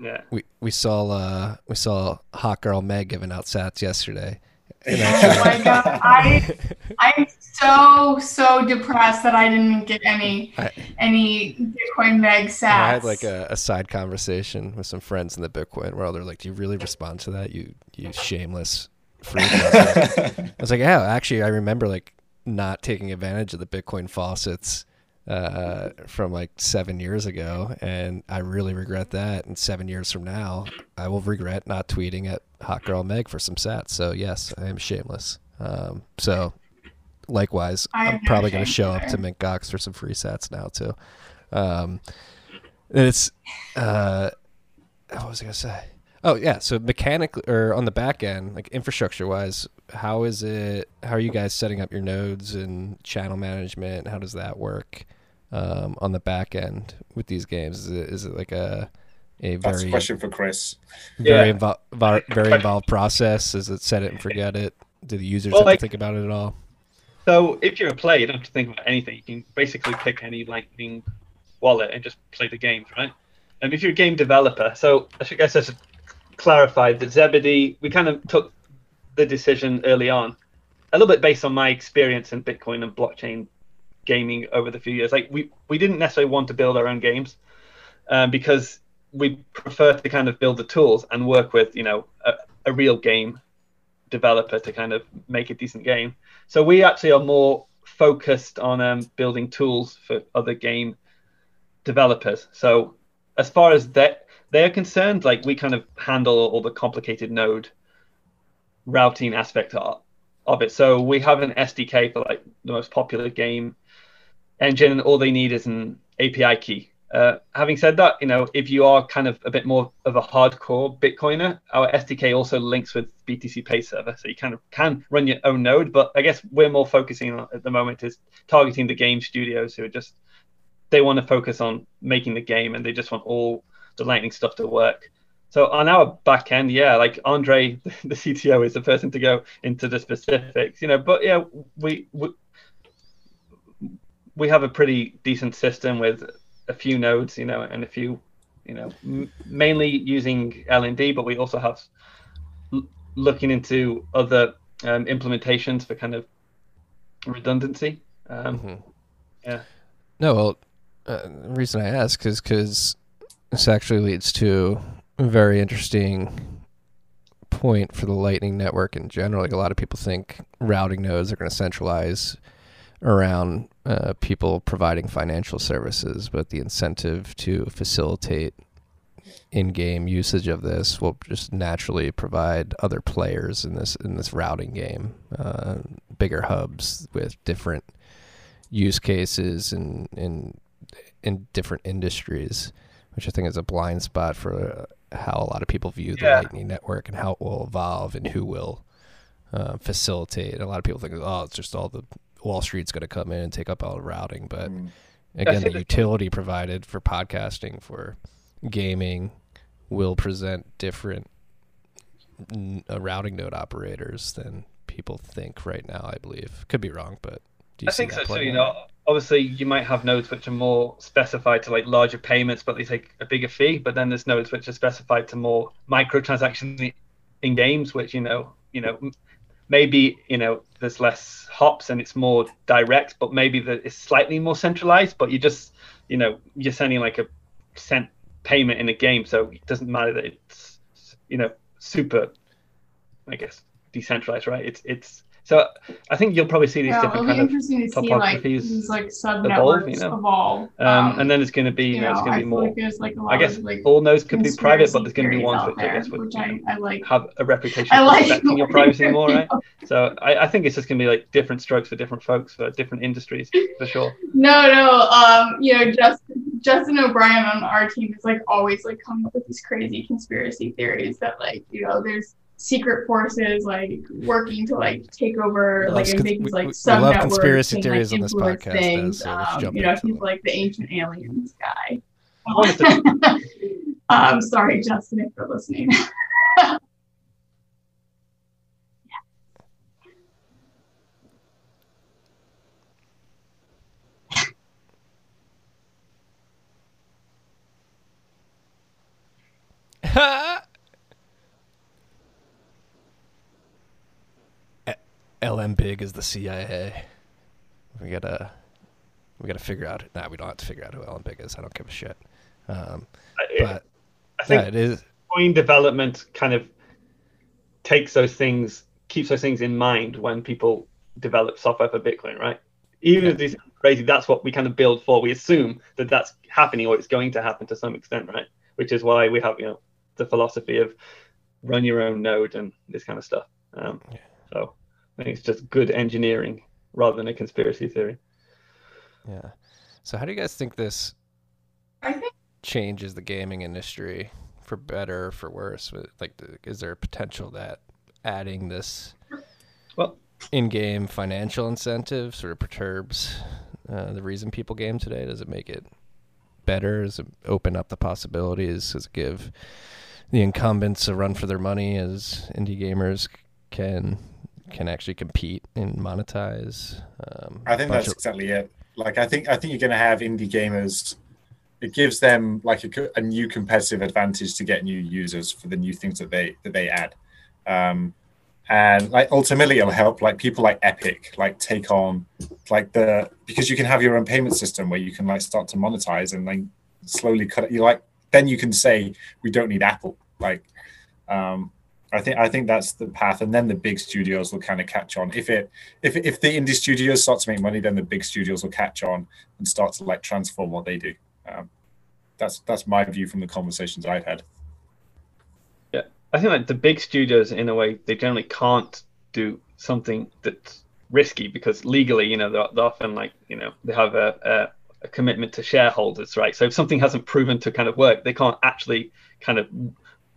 Yeah. We we saw uh we saw hot girl Meg giving out sats yesterday oh my god, I I'm so so depressed that I didn't get any I, any Bitcoin Meg sats. I had like a, a, side conversation with some friends in the Bitcoin world. They're like, "Do you really respond to that? You you shameless freak." I was like, "Yeah, actually, I remember like not taking advantage of the Bitcoin faucets." uh, from like seven years ago, and I really regret that. And seven years from now, I will regret not tweeting at Hot Girl Meg for some sats. So yes, I am shameless. Um, so likewise, I'm, I'm probably going to show up to Mint Gox for some free sats now too. Um, and it's uh, what was I going to say? Oh yeah, so mechanically or on the back end, like infrastructure wise, how is it? How are you guys setting up your nodes and channel management? How does that work um, on the back end with these games? Is it, is it like a a That's very a question for Chris. Very yeah. invo- very involved process. Is it set it and forget it? Do the users well, have like, to think about it at all? So if you're a player, you don't have to think about anything. You can basically pick any Lightning wallet and just play the games, right? And if you're a game developer, so I should guess I should clarify that Zebedee, we kind of took the decision early on, a little bit based on my experience in Bitcoin and blockchain gaming over the few years. Like we we didn't necessarily want to build our own games um, because we prefer to kind of build the tools and work with you know a, a real game developer to kind of make a decent game. So we actually are more focused on um, building tools for other game developers. So as far as that they're concerned, like we kind of handle all the complicated node routing aspect of, of it. So we have an SDK for like the most popular game engine, and all they need is an API key. Uh, having said that, you know, if you are kind of a bit more of a hardcore Bitcoiner, our SDK also links with BTCPay Server, so you kind of can run your own node. But I guess we're more focusing on at the moment is targeting the game studios who are just they want to focus on making the game and they just want all the Lightning stuff to work. So on our back end, yeah, like Andre, the CTO, is the person to go into the specifics, you know. But yeah, we we, we have a pretty decent system with a few nodes, you know, and a few, you know, m- mainly using LND, but we also have l- looking into other um, implementations for kind of redundancy. Um, mm-hmm. Yeah. No, well, uh, the reason I ask is because this actually leads to a very interesting point for the Lightning Network in general. Like a lot of people think routing nodes are going to centralize around uh, people providing financial services, but the incentive to facilitate in-game usage of this will just naturally provide other players in this in this routing game uh, bigger hubs with different use cases and in in different industries, which I think is a blind spot for how a lot of people view the Yeah. Lightning Network and how it will evolve and who will uh, facilitate. A lot of people think, oh, it's just all the Wall Street's going to come in and take up all the routing, but Mm. again, the utility provided for podcasting, for gaming, will present different uh, routing node operators than people think right now. I believe could be wrong, but do you I see think that so too. You know, obviously you might have nodes which are more specified to like larger payments, but they take a bigger fee. But then there's nodes which are specified to more microtransactions in games, which you know, you know, maybe you know there's less hops and it's more direct, but maybe that it's slightly more centralized. But you just, you know, you're sending like a cent payment in a game, so it doesn't matter that it's, you know, super, I guess, decentralized, right? It's it's. So I think you'll probably see these Yeah, different kind of interesting to see like topographies these like evolve, you know. evolve. Um, and then it's going to be, you you know, know, it's going to be more. like like a lot I guess of like all nodes could be private, but there's going to be ones which I guess would I, I like. have a reputation I for like protecting your privacy more, right? So I, I think it's just going to be like different strokes for different folks for different industries for sure. No, no. Um, you know, Justin Justin O'Brien on our team is like always like coming up with these crazy conspiracy theories that like you know there's secret forces like working to like take over like and make these like sub love networks conspiracy and, theories like, on this podcast, Things. Des, so um, you know, he's like the ancient aliens guy. I'm sorry, Justin, if you're listening. LM Big is the CIA. We gotta we gotta figure out. Nah, we don't have to figure out who LM Big is. I don't give a shit. Um, I, but I think yeah, it is. coin development kind of takes those things, keeps those things in mind when people develop software for Bitcoin, right? Even if these crazy, that's what we kind of build for. We assume that that's happening or it's going to happen to some extent, right? Which is why we have, you know, the philosophy of run your own node and this kind of stuff. Um, so I think it's just good engineering rather than a conspiracy theory. Yeah. So how do you guys think this I think changes the gaming industry for better or for worse? Like, is there a potential that adding this Well, in-game financial incentive sort of perturbs uh, the reason people game today? Does it make it better? Does it open up the possibilities? Does it give the incumbents a run for their money as indie gamers can can actually compete and monetize? Um, I think that's of- exactly it. Like I think I think you're going to have indie gamers. It gives them like a, a new competitive advantage to get new users for the new things that they that they add, um, and like ultimately it'll help like people like Epic like take on like the because you can have your own payment system where you can like start to monetize and like slowly cut it. You like then you can say we don't need Apple like. Um, I think I think that's the path, and then the big studios will kind of catch on. If it if if the indie studios start to make money, then the big studios will catch on and start to like transform what they do. Um, that's that's my view from the conversations I've had. Yeah, I think like the big studios, in a way, they generally can't do something that's risky because legally, you know, they're, they're often like, you know, they have a, a, a commitment to shareholders, right? So if something hasn't proven to kind of work, they can't actually kind of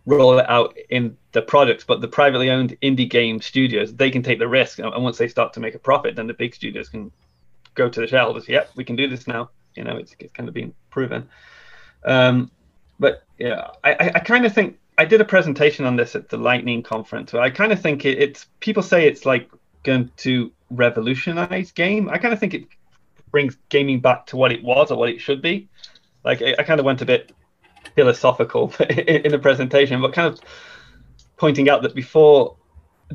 roll it out in the products. But the privately owned indie game studios, they can take the risk, and once they start to make a profit, then the big studios can go to the shareholders. Yep, we can do this now. You know, it's, it's kind of been proven. Um, but yeah, I, I, kind of think I did a presentation on this at the Lightning conference. I kind of think it, it's people say it's like going to revolutionize game. I kind of think it brings gaming back to what it was or what it should be. Like I, I kind of went a bit philosophical in, the presentation, but kind of pointing out that before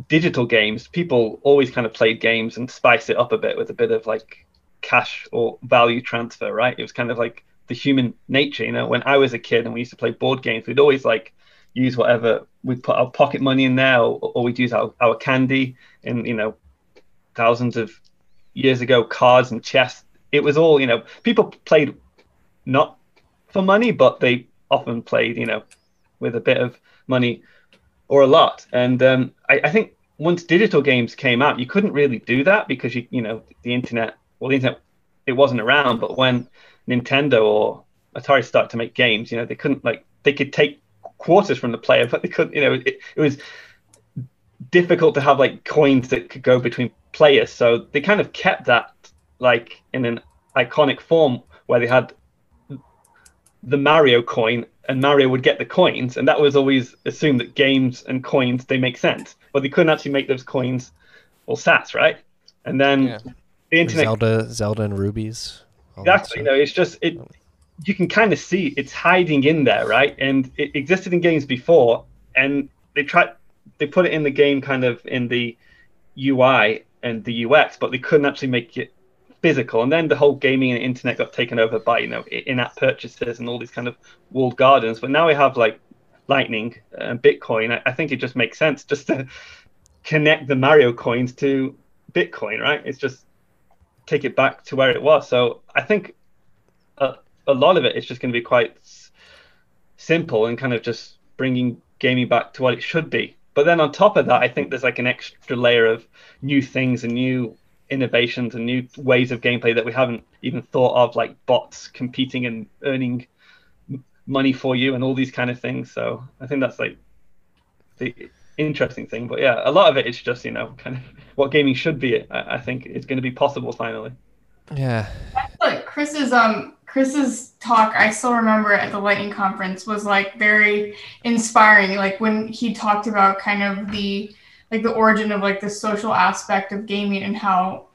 digital games, people always kind of played games and spice it up a bit with a bit of like cash or value transfer, right? It was kind of like the human nature, you know. When I was a kid and we used to play board games, we'd always like use whatever we'd put our pocket money in there, or, or we'd use our, our candy, and you know, thousands of years ago, cards and chess. It was all you know. People played not for money, but they often played, you know, with a bit of money or a lot. And um, I, I, think once digital games came out, you couldn't really do that because you, you know, the internet. Well, the internet it wasn't around, but when Nintendo or Atari started to make games, you know, they couldn't like they could take quarters from the player, but they couldn't. You know, it, it was difficult to have like coins that could go between players. So they kind of kept that like in an iconic form where they had the Mario coin and Mario would get the coins, and that was always assumed that games and coins they make sense, but they couldn't actually make those coins or sats, right? And then yeah. the internet, Zelda, Zelda and rubies. Exactly. You know, it's just it. You can kind of see it's hiding in there, right? And it existed in games before, and they tried they put it in the game kind of in the UI and the UX, but they couldn't actually make it physical. And then the whole gaming and internet got taken over by you know in-app purchases and all these kind of walled gardens. But now we have like Lightning and Bitcoin. I, I think it just makes sense just to connect the Mario coins to Bitcoin, right? It's just take it back to where it was. So I think a, a lot of it is just going to be quite simple and kind of just bringing gaming back to what it should be. But then on top of that, I think there's like an extra layer of new things and new innovations and new ways of gameplay that we haven't even thought of, like bots competing and earning money for you and all these kind of things. So I think that's like the interesting thing. But yeah, a lot of it is just you know kind of what gaming should be. I, I think is going to be possible finally. Yeah. Like Chris's um Chris's talk, I still remember at the Lightning conference was like very inspiring. Like when he talked about kind of the like the origin of like the social aspect of gaming and how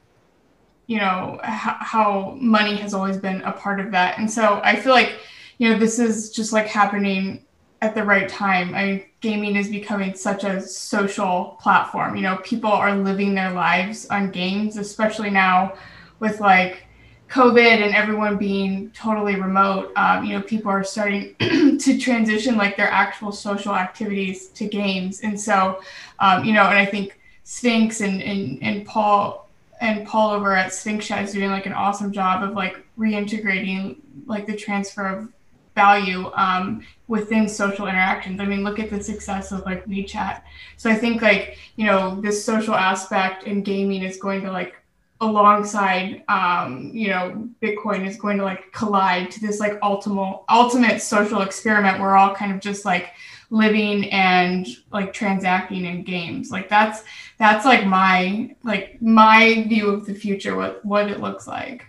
you know h- how money has always been a part of that. And so i feel like you know this is just like happening at the right time. I mean gaming is becoming such a social platform. You know people are living their lives on games especially now with like COVID and everyone being totally remote, um, you know, people are starting to transition like their actual social activities to games. And so, um, you know, and I think Sphinx and, and, and Paul and Paul over at Sphinx Chat is doing like an awesome job of like reintegrating like the transfer of value um, within social interactions. I mean, look at the success of like WeChat. So I think like, you know, this social aspect in gaming is going to like alongside um, you know bitcoin is going to like collide to this like ultimate ultimate social experiment we're all kind of just like living and like transacting in games. Like that's that's like my like my view of the future what what it looks like.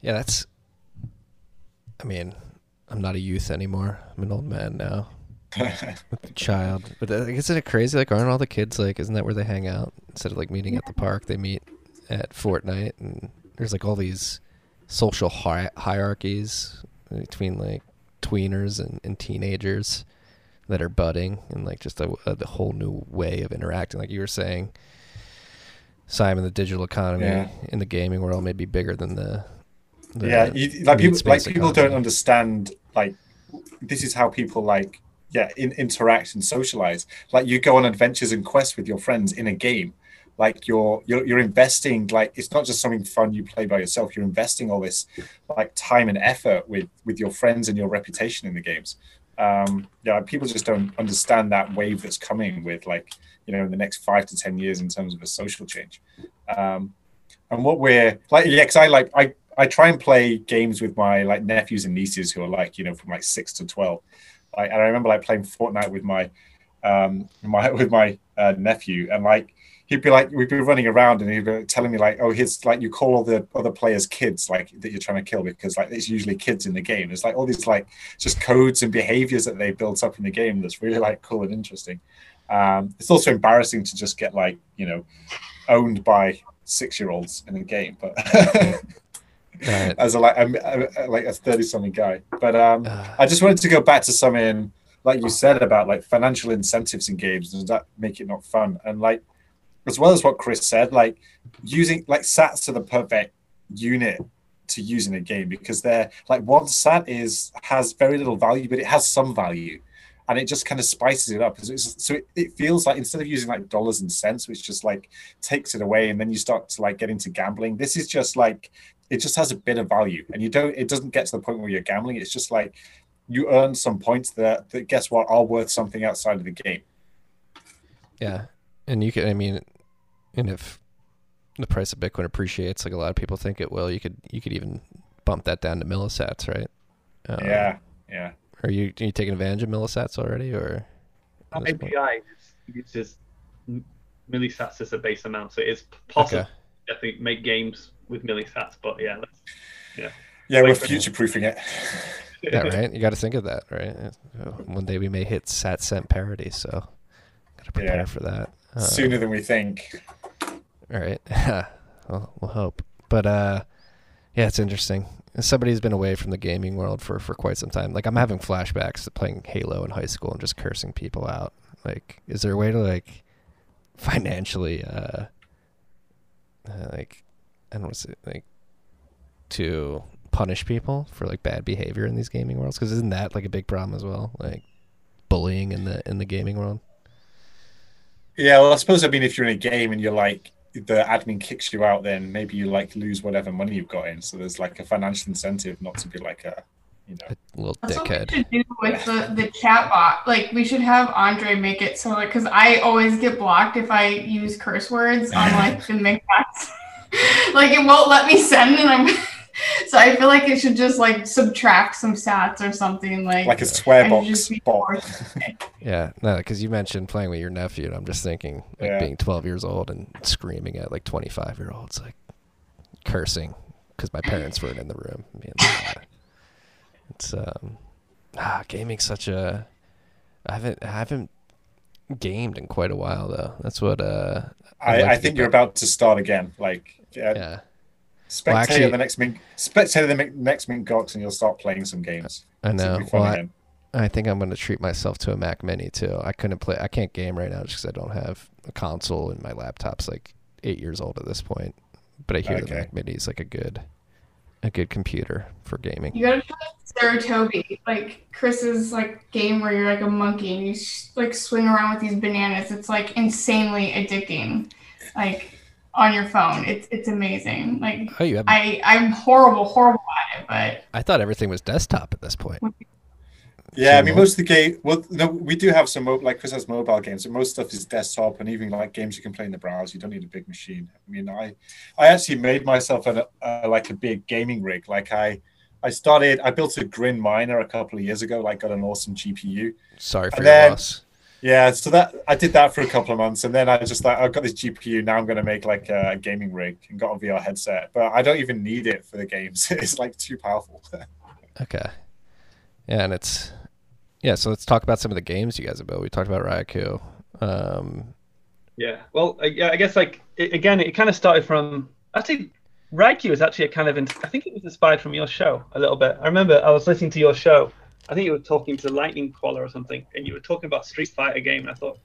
Yeah that's i mean i'm not a youth anymore. I'm an old man now. With a child. But isn't it crazy? Like aren't all the kids like isn't that where they hang out? Instead of like meeting at the park they meet at Fortnite, and there's like all these social hi- hierarchies between like tweeners and, and teenagers that are budding, and like just a, a, whole new way of interacting. Like you were saying, Simon, the digital economy yeah. in the gaming world may be bigger than the, the yeah. You, like people, like people economy. don't understand like this is how people like yeah in, interact and socialize. Like you go on adventures and quests with your friends in a game like you're, you're you're investing like it's not just something fun you play by yourself you're investing all this like time and effort with with your friends and your reputation in the games. Um yeah people just don't understand that wave that's coming with like you know in the next five to ten years in terms of a social change. Um and what we're like yeah because i like i i try and play games with my like nephews and nieces who are like you know from like six to 12 like and i remember like playing fortnite with my um my with my uh, nephew and like he'd be like, we'd be running around and he'd be telling me like, oh, here's like you call all the other players kids like that you're trying to kill because like it's usually kids in the game. It's like all these like just codes and behaviors that they built up in the game that's really like cool and interesting. Um, it's also embarrassing to just get like you know owned by six year olds in the game, but. right. As a like a, a, like a thirty something guy, but um, uh, I just wanted to go back to something like you said about like financial incentives in games. Does that make it not fun? And like as well as what Chris said, like using like sats are the perfect unit to use in a game because they're like one sat is has very little value, but it has some value. and it just kind of spices it up. So it, it feels like instead of using like dollars and cents, which just like takes it away, and then you start to like get into gambling. This is just like it just has a bit of value, and you don't. It doesn't get to the point where you're gambling. It's just like you earn some points that that guess what are worth something outside of the game. Yeah, and you can. I mean, and if the price of Bitcoin appreciates like a lot of people think it will, you could you could even bump that down to millisats, right? Um, yeah, yeah. Are you are you taking advantage of millisats already, or API uses millisats as a base amount, so it's possible okay. definitely make games with millisats. But yeah, yeah, yeah, we're future proofing it. yeah, right. You got to think of that, right? One day we may hit sat cent parity, so got to prepare yeah. for that uh, sooner than we think. All right, well, we'll hope. But uh, yeah, it's interesting. As somebody who's been away from the gaming world for, for quite some time, like I'm having flashbacks to playing Halo in high school and just cursing people out. Like, is there a way to like financially, uh, uh like, I don't want to say like to punish people for like bad behavior in these gaming worlds? Because isn't that like a big problem as well? Like bullying in the in the gaming world. Yeah, well, I suppose I mean if you're in a game and you're like the admin kicks you out, then maybe you like lose whatever money you've got in. So there's like a financial incentive not to be like a you know a little That's dickhead. What we should do with the the chat bot. Like we should have Andre make it so like because I always get blocked if I use curse words on like the mix like it won't let me send, and I'm. so I feel like it should just like subtract some stats or something like like a swear box yeah, no, because you mentioned playing with your nephew, and I'm just thinking like yeah. being 12 years old and screaming at like 25 year olds, like cursing because my parents weren't in the room. Being like, it's um, ah, gaming's such a. I haven't I haven't gamed in quite a while though. That's what uh. I, like I think you're about to start again. Like yeah. yeah Spectator well, actually, the next Mink, spectator the next Mint Gox, and you'll start playing some games. I know. Well, I, I, think I'm going to treat myself to a Mac Mini too. I couldn't play. I can't game right now just because I don't have a console, and my laptop's like eight years old at this point. But I hear okay. the Mac Mini is like a good, a good computer for gaming. You gotta try Sarutobi, like Chris's like game where you're like a monkey and you like swing around with these bananas. It's like insanely addicting. Like on your phone. It's it's amazing. Like oh, you have... I I'm horrible horrible at it, but I thought everything was desktop at this point. Yeah, I mean most of the game. Well, no, we do have some like Chris has mobile games, but most stuff is desktop and even like games you can play in the browser. You don't need a big machine. I mean, I I actually made myself a uh, like a big gaming rig. Like I I started. I built a Grin miner a couple of years ago. Like got an awesome GPU. Sorry for and your then, loss. Yeah, so that I did that for a couple of months, and then I just like I've got this GPU now. I'm going to make like a gaming rig and got a VR headset, but I don't even need it for the games. it's like too powerful. okay, yeah, and it's yeah. So let's talk about some of the games you guys have built. We talked about Raikou. Um, yeah, well, yeah, I guess like it, again, it kind of started from actually Raikou is actually a kind of I think it was inspired from your show a little bit. I remember I was listening to your show I think you were talking to Lightning Caller or something, and you were talking about Street Fighter game, and I thought,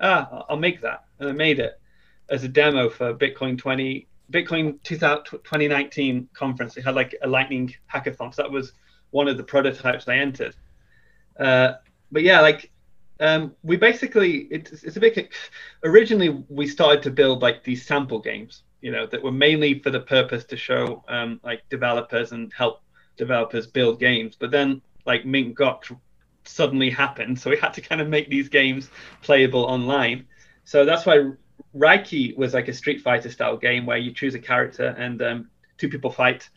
ah, I'll make that, and I made it as a demo for Bitcoin 20 Bitcoin 2019 conference. They had like a Lightning hackathon. So that was one of the prototypes I entered. Uh, but yeah, like um, we basically it's, it's a bit originally we started to build like these sample games you know that were mainly for the purpose to show um, like developers and help developers build games but then like Mint Gox suddenly happened, so we had to kind of make these games playable online. So that's why Raiki was like a Street Fighter style game where you choose a character and um, two people fight,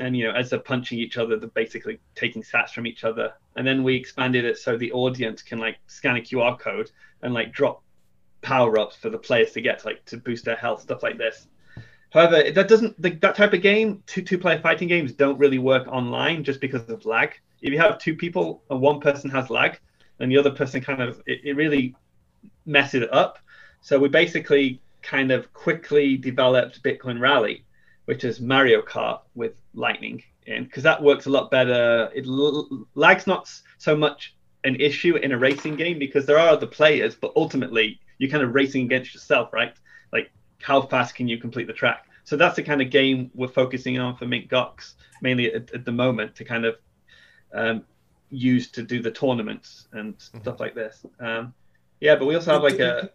and you know as they're punching each other, they're basically taking stats from each other. And then we expanded it so the audience can like scan a QR code and like drop power ups for the players to get like to boost their health, stuff like this. However, that doesn't that type of game, two two player fighting games don't really work online just because of lag. If you have two people and one person has lag, and the other person kind of it, it really messes it up. So we basically kind of quickly developed Bitcoin Rally, which is Mario Kart with Lightning in, because that works a lot better. It lag's not so much an issue in a racing game because there are other players, but ultimately you're kind of racing against yourself, right? Like how fast can you complete the track? So that's the kind of game we're focusing on for Mint Gox, mainly at, at the moment, to kind of um, used to do the tournaments and stuff like this. Um, yeah, but we also have like a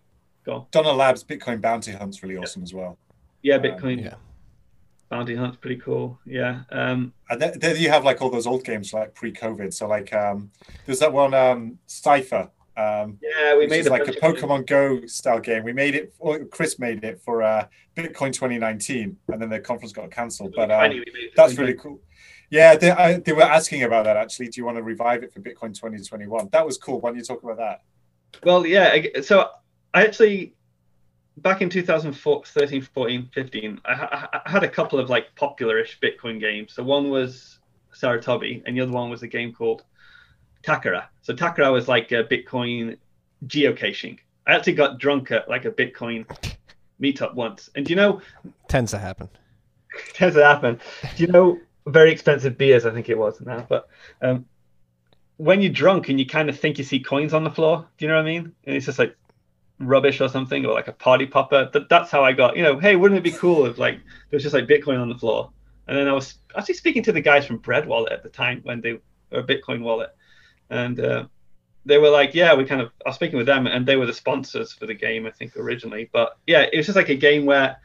go. Donna Labs Bitcoin Bounty Hunt's really awesome as well. Yeah, Um, Bitcoin yeah. bounty hunt's pretty cool. Yeah. Um, And then, then you have like all those old games like pre-COVID. So like um, there's that one um, Cipher. Um, yeah, we made a like a Pokemon Go style game. We made it. Or Chris made it for uh, Bitcoin 2019, and then the conference got cancelled. But um, Tiny, we made it for that's really cool. Yeah, they, I, they were asking about that actually. Do you want to revive it for Bitcoin 2021? That was cool. Why don't you talk about that? Well, yeah. So I actually, back in 2013, 14, 15, I, ha- I had a couple of like popular-ish Bitcoin games. So one was Sarutobi, and the other one was a game called Takara. So Takara was like a Bitcoin geocaching. I actually got drunk at like a Bitcoin meetup once, and do you know Tends to happen. tends to happen. Do you know very expensive beers? I think it was now, but um, when you're drunk and you kind of think you see coins on the floor, do you know what I mean? And it's just like rubbish or something, or like a party popper. That, that's how I got. You know, hey, wouldn't it be cool if like there was just like Bitcoin on the floor? And then I was actually speaking to the guys from Breadwallet at the time when they or Bitcoin Wallet, and uh, they were like, yeah, we kind of. I was speaking with them, and they were the sponsors for the game, I think originally. But yeah, it was just like a game where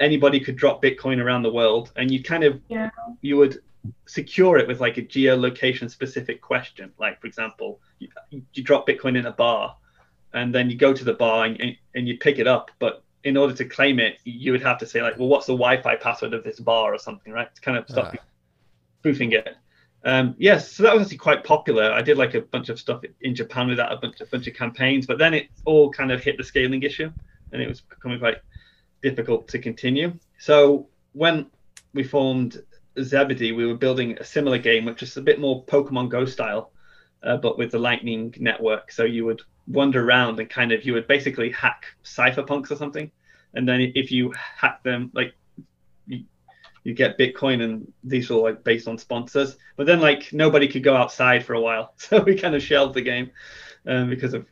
anybody could drop Bitcoin around the world, and you kind of Yeah. you would secure it with like a geolocation specific question. Like for example, you, you drop Bitcoin in a bar, and then you go to the bar and, and, and you pick it up, but in order to claim it, you would have to say like, well, what's the Wi-Fi password of this bar or something, right? To kind of stop Ah. you it. Um, yes, so that was actually quite popular. I did like a bunch of stuff in Japan with that, a bunch, a bunch of campaigns, but then it all kind of hit the scaling issue, and it was becoming quite difficult to continue. So when we formed Zebedee, we were building a similar game, which is a bit more Pokemon Go style, uh, but with the Lightning Network. So you would wander around and kind of you would basically hack cypherpunks or something, and then if you hack them, like you, get Bitcoin, and these were like based on sponsors. But then like nobody could go outside for a while, so we kind of shelved the game um, because of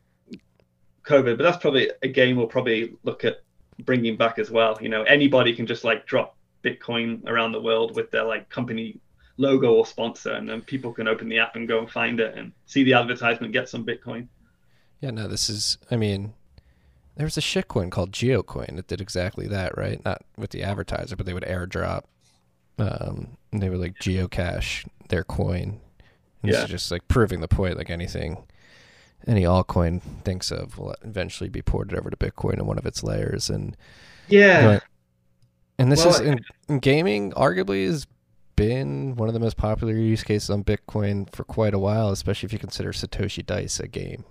COVID. But that's probably a game we'll probably look at bringing back as well. You know, anybody can just like drop Bitcoin around the world with their like company logo or sponsor, and then people can open the app and go and find it and see the advertisement, get some Bitcoin. Yeah, no, this is. I mean, there was a shitcoin called GeoCoin that did exactly that, right? Not with the advertiser, but they would airdrop. Um, and they would like geocache their coin. And This Yeah. is just like proving the point. Like anything, any altcoin thinks of will eventually be ported over to Bitcoin in one of its layers, and Yeah. Right. And this Well, is in, in gaming, arguably, has been one of the most popular use cases on Bitcoin for quite a while, especially if you consider Satoshi Dice a game.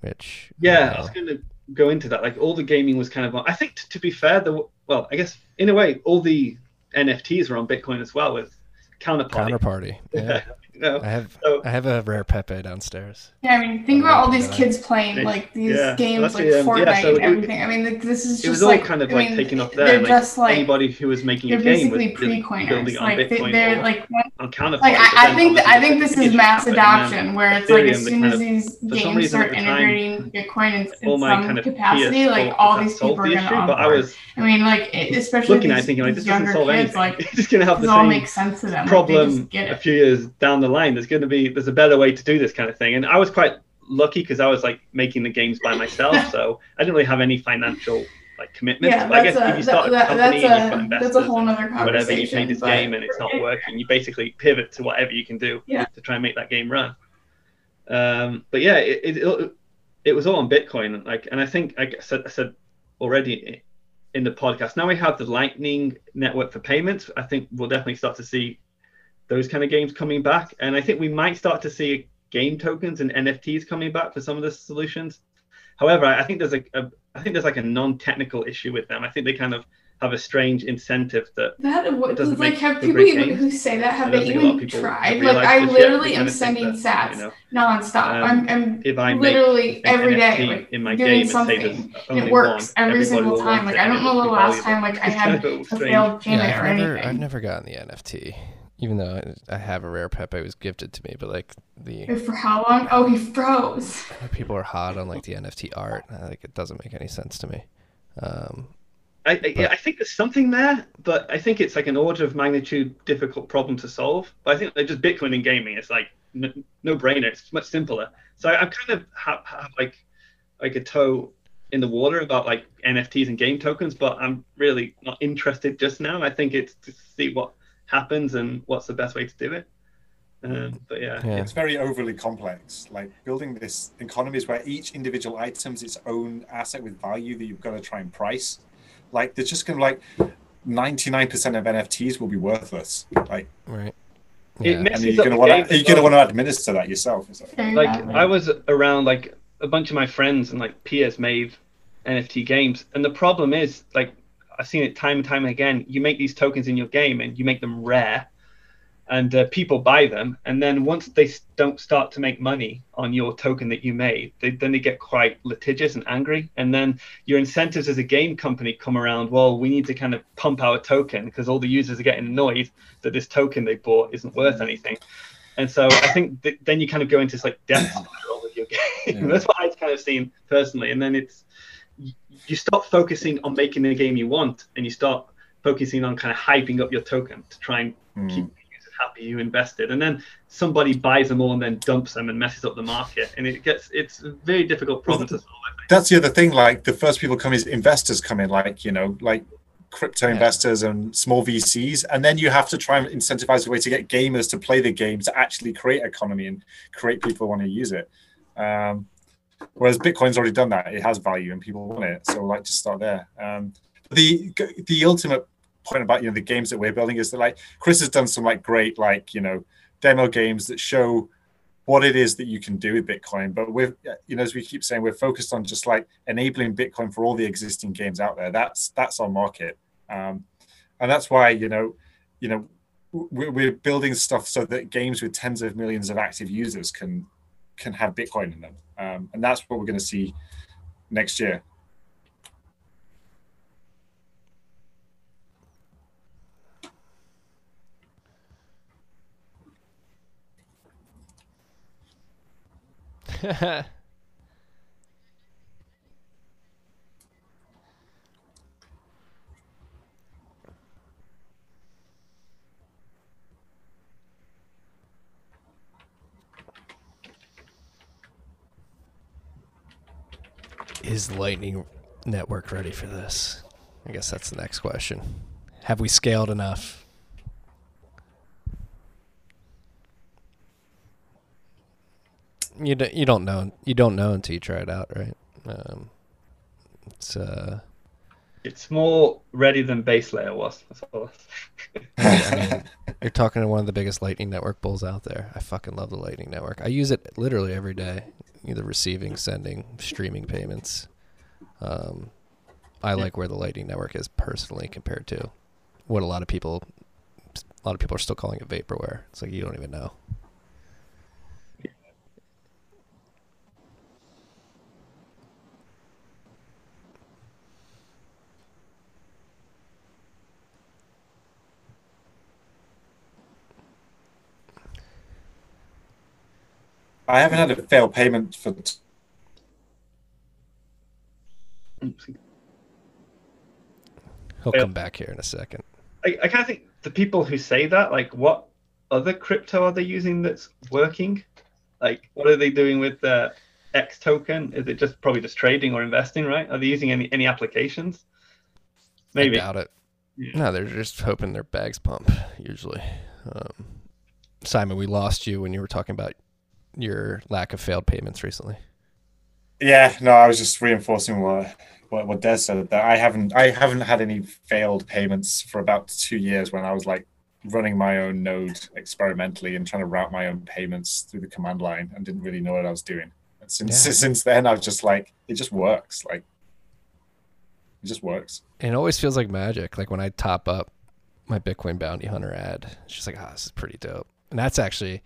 Which Yeah, I was going to go into that. Like all the gaming was kind of. I think t- to be fair, the well, I guess in a way, all the NFTs were on Bitcoin as well with counterparty. counterparty. Yeah, you know, I have so- I have a rare Pepe downstairs. Yeah, I mean, think about all these kids playing like these yeah, games that's like the, um, yeah, Fortnite so and it- everything. I mean, like, this is just it was like all kind of I like mean, taking off there. They're like, just like anybody who was making a game was basically building- pre-coiners. building on Like they, Bitcoin they're or like on counterparty. like I, I think that, I think this is mass adoption where it's like as soon as these games start at the time, integrating Bitcoin in, all in my some capacity, like all these people are gonna issue, but I onboard. was I mean, like especially looking at it thinking like this doesn't younger solve kids, anything. like it's going to have the same makes sense to them. Like, they problem a few years down the line. There's going to be there's a better way to do this kind of thing, and I was quite lucky because I was like making the games by myself, so I didn't really have any financial like commitment Yeah, I guess that's if a- you start that- a company that's and you've got a- investors, that's a whole nother and whatever, you conversation, this game and it's not working, you basically pivot to whatever you can do Yeah. to try and make that game run. Um, but yeah, it, it it was all on Bitcoin, like, and I think like I said, I said already in the podcast. Now we have the Lightning network for payments. I think we'll definitely start to see those kind of games coming back, and I think we might start to see game tokens and NFTs coming back for some of the solutions. However, I think there's a, a I think there's like a non-technical issue with them. I think they kind of have a strange incentive that That what, doesn't like make have people even who say that have they a lot even tried? Like I literally am kind of think sending that, sats you know, nonstop. um, I'm, I'm if I literally every day like, in my doing game something. And it works one, every single time. Like I don't know the last valuable. time like I had a failed payment yeah, or I've never, anything. I've never gotten the NFT, even though I, I have a rare Pepe. It was gifted to me, but like the For how long? Oh, he froze. people are hot on like the NFT art. Like it doesn't make any sense to me. Um, I, I, yeah, I think there's something there, but I think it's like an order of magnitude difficult problem to solve. But I think like just Bitcoin and gaming, it's like n- no brainer. It's much simpler. So I, am kind of have, have like like a toe in the water about like NFTs and game tokens, but I'm really not interested just now. I think it's to see what happens and what's the best way to do it. Um, but yeah. Yeah. It's very overly complex. Like building this economies where each individual item's its own asset with value that you've got to try and price. Like there's just gonna like 99% of NFTs will be worthless. Like Right. It Yeah. messes you're gonna want game to you're gonna want to administer that yourself. Like, like I was around like a bunch of my friends and like peers made NFT games, and the problem is like I've seen it time and time again. You make these tokens in your game and you make them rare, and uh, people buy them, and then once they don't start to make money on your token that you made, they, then they get quite litigious and angry, and then your incentives as a game company come around. Well, we need to kind of pump our token because all the users are getting annoyed that this token they bought isn't worth anything. And so I think th- then you kind of go into this like death spiral with your game. That's what I've kind of seen personally. And then it's you stop focusing on making the game you want, and you start focusing on kind of hyping up your token to try and keep the users happy you invested. And then somebody buys them all and then dumps them and messes up the market, and it gets it's a very difficult problem to solve. I think. that's the other thing. Like the first people come is investors come in, like you know, like crypto investors and small VCs, and then you have to try and incentivize a way to get gamers to play the game to actually create economy and create people who want to use it. Um, whereas Bitcoin's already done that; it has value and people want it. So like, just start there. Um, the the ultimate point about you know the games that we're building is that like Chris has done some like great like you know demo games that show what it is that you can do with Bitcoin. But we're, you know, as we keep saying, we're focused on just like enabling Bitcoin for all the existing games out there. That's that's our market, um, and that's why you know, you know, we're, we're building stuff so that games with tens of millions of active users can can have Bitcoin in them, um, and that's what we're going to see next year. Is Lightning Network ready for this? I guess that's the next question. Have we scaled enough? You don't, you don't know you don't know until you try it out, right? Um, it's uh, It's more ready than base layer was. That's all. I mean, you're talking to one of the biggest Lightning Network bulls out there. I fucking love the Lightning Network. I use it literally every day, either receiving, sending, streaming payments. Um, I like where the Lightning Network is personally compared to what a lot of people, a lot of people are still calling it vaporware. It's like you don't even know. I haven't had a failed payment for. T- He'll come back here in a second. I, I kind of think the people who say that, like, what other crypto are they using that's working? Like, what are they doing with the X token? Is it just probably just trading or investing, right? Are they using any any applications? Maybe. I doubt it. Yeah. No, they're just hoping their bags pump. Usually, um, Simon, we lost you when you were talking about your lack of failed payments recently. yeah, no, I was just reinforcing what what, what Des said that I haven't I haven't had any failed payments for about two years when I was like running my own node experimentally and trying to route my own payments through the command line and didn't really know what I was doing. And since Yeah. since then, I've just like, it just works. Like, it just works. And it always feels like magic. Like when I top up my Bitcoin Bounty Hunter ad, it's just like, ah, this is pretty dope. And that's actually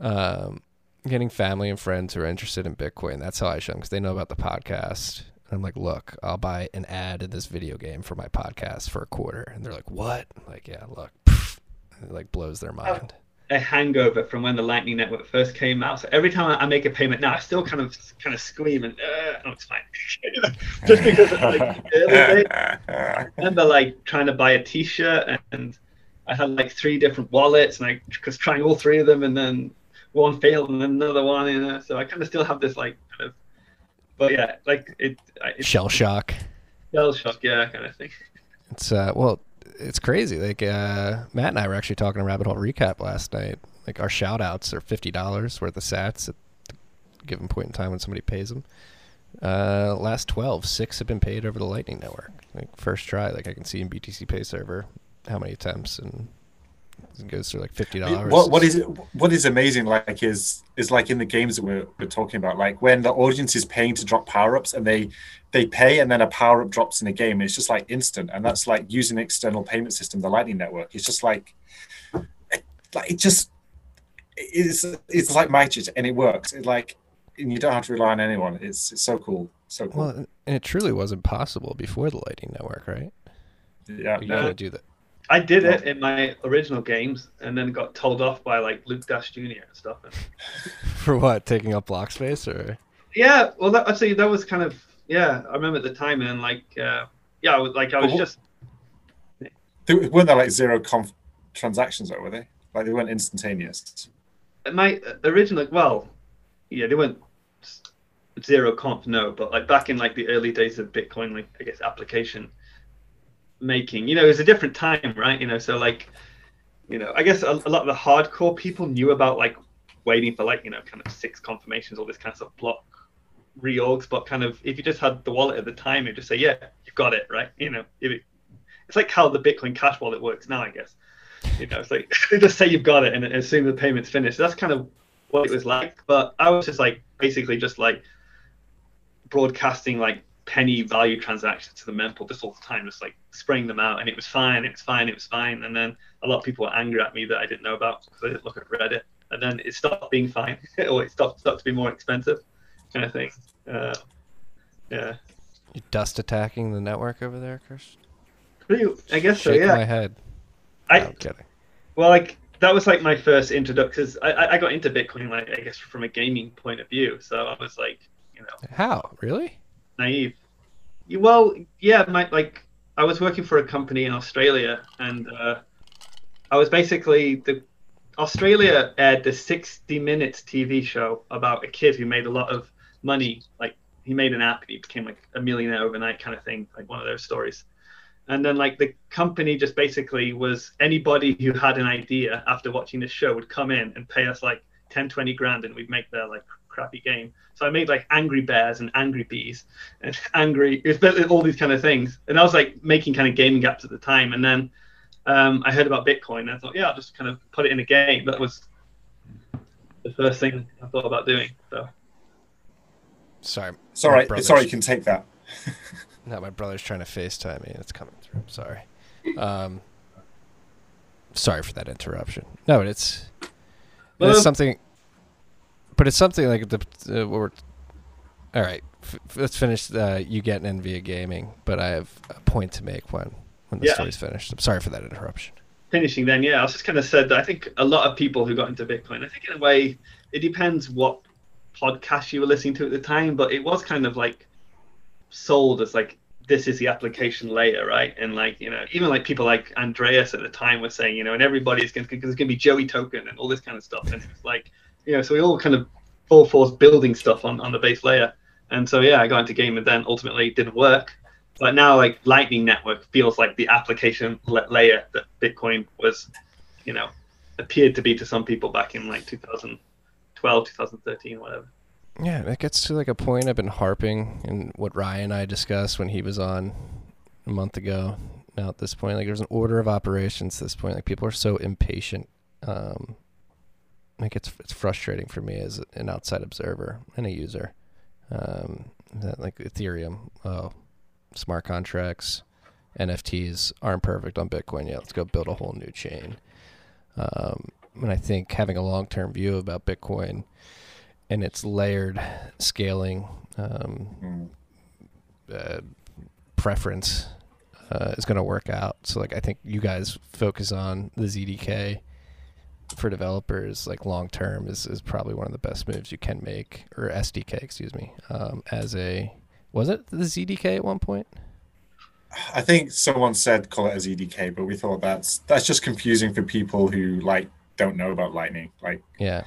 um, getting family and friends who are interested in Bitcoin. That's how I show them because they know about the podcast. And I'm like, look, I'll buy an ad in this video game for my podcast for a quarter. And they're like, what? I'm like, yeah, look. It like blows their mind. a hangover from when the Lightning Network first came out. So every time I make a payment now, I still kind of kind of scream and uh, oh, it's fine. Just because of, like early. I remember like trying to buy a T-shirt and I had like three different wallets and I was trying all three of them and then one failed and another one, you know. So I kind of still have this like kind of, but yeah, like it, it Shell shock. shell shock, yeah, kind of thing. It's uh well, it's crazy. Like uh Matt and I were actually talking a rabbit hole recap last night. Like our shout outs are fifty dollars worth of sats at a given point in time when somebody pays them. Uh last 12, six have been paid over the Lightning Network. Like first try. Like I can see in BTCPay server how many attempts and it goes through like fifty dollars. What what is? What is amazing, like, is is like in the games that we're, we're talking about, like when the audience is paying to drop power ups and they they pay and then a power up drops in a game, it's just like instant, and that's like using an external payment system, the Lightning Network. It's just like, it, like it just it's it's like magic and it works. It like and you don't have to rely on anyone. It's it's so cool, so cool. Well, and it truly wasn't possible before the Lightning Network, right? yeah, You No. couldn't do that. I did it in my original games, and then got told off by like Luke Dash Jr. and stuff. For what? Taking up block space or yeah, well, that, actually, that was kind of yeah. I remember at the time, and like uh, yeah, I was like I was But just There, weren't there like zero conf- transactions though, were they? Like they weren't instantaneous. my original well yeah they weren't zero conf no but like back in like the early days of bitcoin like i guess application making you know it was a different time right you know so like you know i guess a, a lot of the hardcore people knew about like waiting for like you know kind of six confirmations all this kind of stuff block reorgs but kind of if you just had the wallet at the time you just say yeah you've got it right you know it, it's like how the bitcoin cash wallet works now i guess you know, it's like they just say you've got it, and as soon as the payment's finished, that's kind of what it was like. But I was just like basically just like broadcasting like penny value transactions to the mempool just all the time, just like spraying them out, and it was fine, it was fine, it was fine. And then a lot of people were angry at me that I didn't know about because I didn't look at Reddit, and then it stopped being fine, or it stopped stopped to be more expensive, kind of thing. Uh, yeah, you dust attacking the network over there, Chris? I guess so. Shake Yeah. my head. I, No, I'm kidding. Well, like that was like my first introduction. I- I got into Bitcoin, like I guess from a gaming point of view. So I was like, you know, How? Really? Naive. Well, yeah, my like I was working for a company in Australia, and uh, I was basically the Australia aired the 60 Minutes TV show about a kid who made a lot of money. Like he made an app, he became like a millionaire overnight, kind of thing, like one of those stories. And then like the company just basically was anybody who had an idea after watching this show would come in and pay us like 10, 20 grand, and we'd make their like crappy game. So I made like Angry Bears and Angry Bees and Angry. It was basically all these kind of things, and I was like making kind of gaming apps at the time. And then um, I heard about Bitcoin, and I thought, yeah, I'll just kind of put it in a game. That was the first thing I thought about doing. So Sorry. Sorry. all my right. brother's- It's all right. You can take that. No, my brother's trying to FaceTime me. It's coming through. Sorry. Um, sorry for that interruption. No, but it's Well- it's something. But it's something like the uh, we're. All right, f- let's finish. Uh, you get in via gaming, but I have a point to make when when the Yeah. story's finished. I'm sorry for that interruption. finishing then, yeah, I was just kind of said that I think a lot of people who got into Bitcoin, I think in a way, it depends what podcast you were listening to at the time, but it was kind of like sold as like this is the application layer, right? And like you know, even like people like Andreas at the time were saying, you know, and everybody's going to because it's going to be Joey token and all this kind of stuff, and it's like you know, so we all kind of full force building stuff on on the base layer, and so yeah, I got into game and then ultimately didn't work. But now, like Lightning Network feels like the application la- layer that Bitcoin was, you know, appeared to be to some people back in like 2012, 2013, whatever. Yeah, it gets to like a point I've been harping and what Ryan and I discussed when he was on a month ago. Now at this point, like there's an order of operations. At this point, like people are so impatient. Um, like it's it's frustrating for me as an outside observer and a user. Um, that like Ethereum, oh, smart contracts, NFTs aren't perfect on Bitcoin yet. Let's go build a whole new chain. Um, and I think having a long term view about Bitcoin and its layered scaling um, uh, preference uh, is going to work out. So, like, I think you guys focus on the ZDK for developers, like long term, is, is probably one of the best moves you can make, or SDK, excuse me, um, as a was it the ZDK at one point? I think someone said call it a ZDK, but we thought that's that's just confusing for people who like don't know about Lightning. Like, Yeah,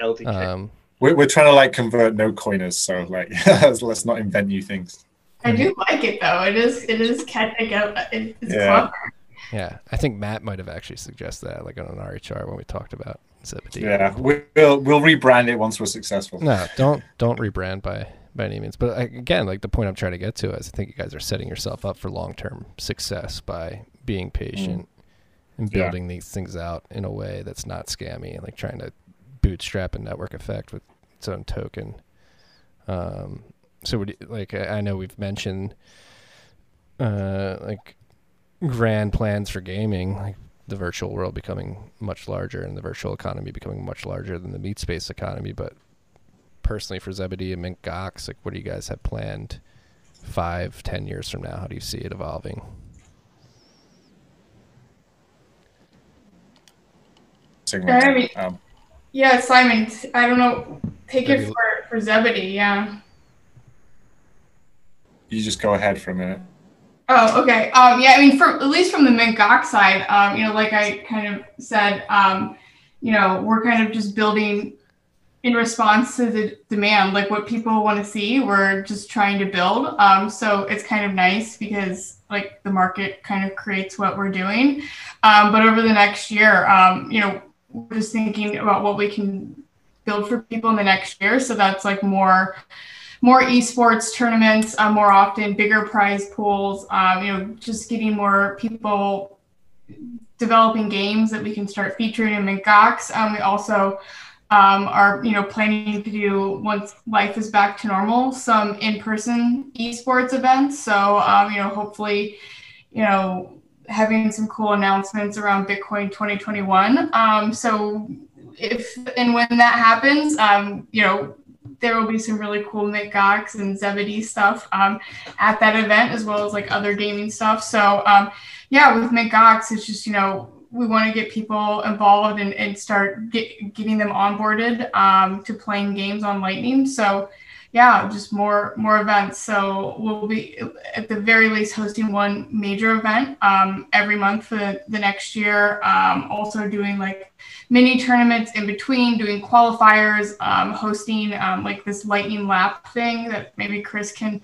LDK. Um, We're, we're trying to like convert no coiners, so like let's not invent new things. I do like it though. It is it is catching up. It's Yeah. clever. Yeah, I think Matt might have actually suggested that, like on an RHR when we talked about Zebedee. Yeah, we- we'll we'll rebrand it once we're successful. No, don't don't rebrand by by any means. But again, like the point I'm trying to get to is, I think you guys are setting yourself up for long term success by being patient and Yeah. building these things out in a way that's not scammy and like trying to bootstrap a network effect with its own token. Um, so would you, like I know we've mentioned uh, like grand plans for gaming, like the virtual world becoming much larger and the virtual economy becoming much larger than the meat space economy. But personally, for Zebedee and Mint Gox, like what do you guys have planned five, ten years from now? How do you see it evolving? I mean- Um, Yeah, Simon. I don't know. Take it for for Zebedee. Yeah. you just go ahead for a minute. Oh, okay. Um, yeah, I mean, for at least from the Mint Gox side, um, you know, like I kind of said, um, you know, we're kind of just building in response to the demand, like what people want to see. We're just trying to build. Um, so it's kind of nice because like the market kind of creates what we're doing. Um, but over the next year, um, you know, we're just thinking about what we can build for people in the next year. So that's like more more esports tournaments uh, more often, bigger prize pools. Um, you know, just getting more people developing games that we can start featuring in Mint Gox. Um, we also um, are you know planning to do once life is back to normal some in-person esports events. So um, you know, hopefully, you know, having some cool announcements around Bitcoin 2021. Um, so if and when that happens, um, you know, there will be some really cool Mint Gox and Zebedee stuff um, at that event, as well as like other gaming stuff. So um, yeah, with Mint Gox, it's just you know we want to get people involved and, and start get, getting them onboarded um, to playing games on Lightning. So yeah, just more more events. So we'll be at the very least hosting one major event um, every month for the, the next year. Um, also doing like mini tournaments in between, doing qualifiers, um, hosting um, like this lightning lap thing that maybe Chris can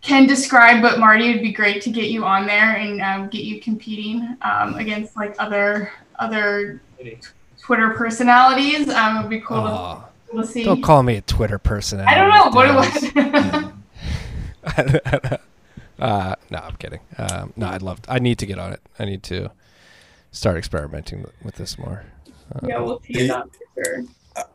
can describe. But Marty, it'd be great to get you on there and um, get you competing um, against like other other Twitter personalities. Um, it'd be cool to, Aw, cool to see. don't call me a Twitter personality. I don't know what it Dennis. was. uh, no, I'm kidding. Um, no, I'd love. I need to get on it. I need to start experimenting with this more. Uh, yeah, we'll see that for sure.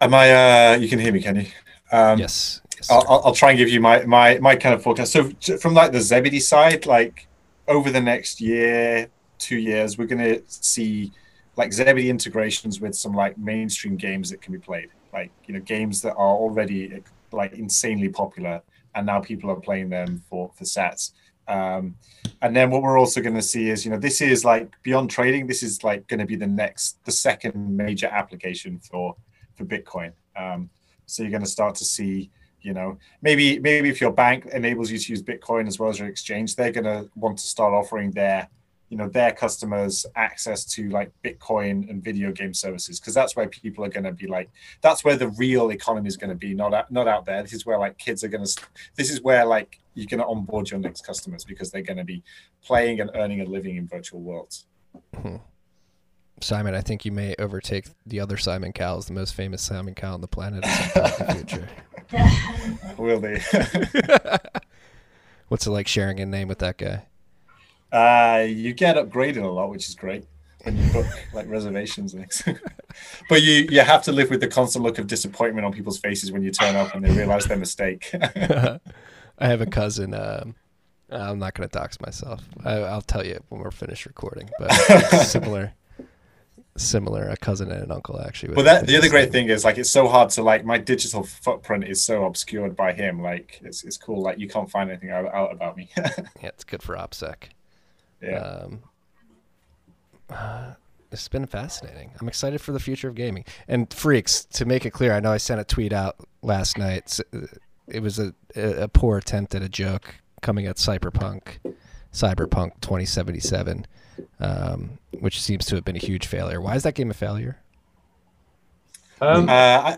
Am I? Uh, you can hear me, can you? Um, yes. yes I'll. I'll, I'll try and give you my, my, my kind of forecast. So from like the Zebedee side, like over the next year, two years, we're going to see like Zebedee integrations with some like mainstream games that can be played, like you know games that are already like insanely popular, and now people are playing them for for sats. Um, and then what we're also going to see is, you know, this is like beyond trading. This is like going to be the next, the second major application for for Bitcoin. Um, so you're going to start to see, you know, maybe maybe if your bank enables you to use Bitcoin as well as your exchange, they're going to want to start offering their, you know, their customers access to like Bitcoin and video game services because that's where people are going to be like, that's where the real economy is going to be, not out, not out there. This is where like kids are going to, this is where like you're going to onboard your next customers because they're going to be playing and earning a living in virtual worlds. Hmm. Simon, I think you may overtake the other Simon Cowell as the most famous Simon Cowell on the planet at some point in the future. Will they? What's it like sharing a name with that guy? Uh, you get upgraded a lot, which is great when you book like reservations things. but you you have to live with the constant look of disappointment on people's faces when you turn up and they realize their mistake. I have a cousin. Um, I'm not going to dox myself. I, I'll tell you when we're finished recording. But similar, similar. A cousin and an uncle actually. Well, that the other great thing is like it's so hard to like my digital footprint is so obscured by him. Like it's it's cool. Like you can't find anything out, out about me. Yeah, it's good for OPSEC. Yeah. Um, uh, it's been fascinating. I'm excited for the future of gaming. And freaks, to make it clear, I know I sent a tweet out last night. Uh, It was a, a a poor attempt at a joke coming at Cyberpunk, Cyberpunk 2077, um, which seems to have been a huge failure. Why is that game a failure? Um, Uh, I,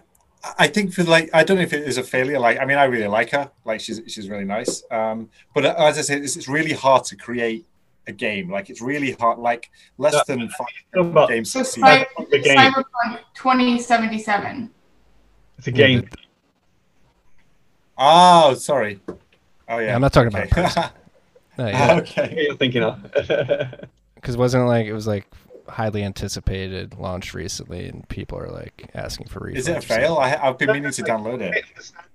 I think for like I don't know if it is a failure. Like I mean, I really like her. Like she's she's really nice. Um, but as I said, it's, it's really hard to create a game. Like it's really hard. Like less Yeah. than five About- games. So succeed. The game. Cyberpunk 2077. It's a game. Oh, sorry. Oh yeah. Yeah, I'm not talking about okay. a person. No, yeah. okay. You're thinking of. because wasn't it like it was like highly anticipated, launched recently, and people are like asking for refunds. Is it a fail? I, I've been meaning to download it.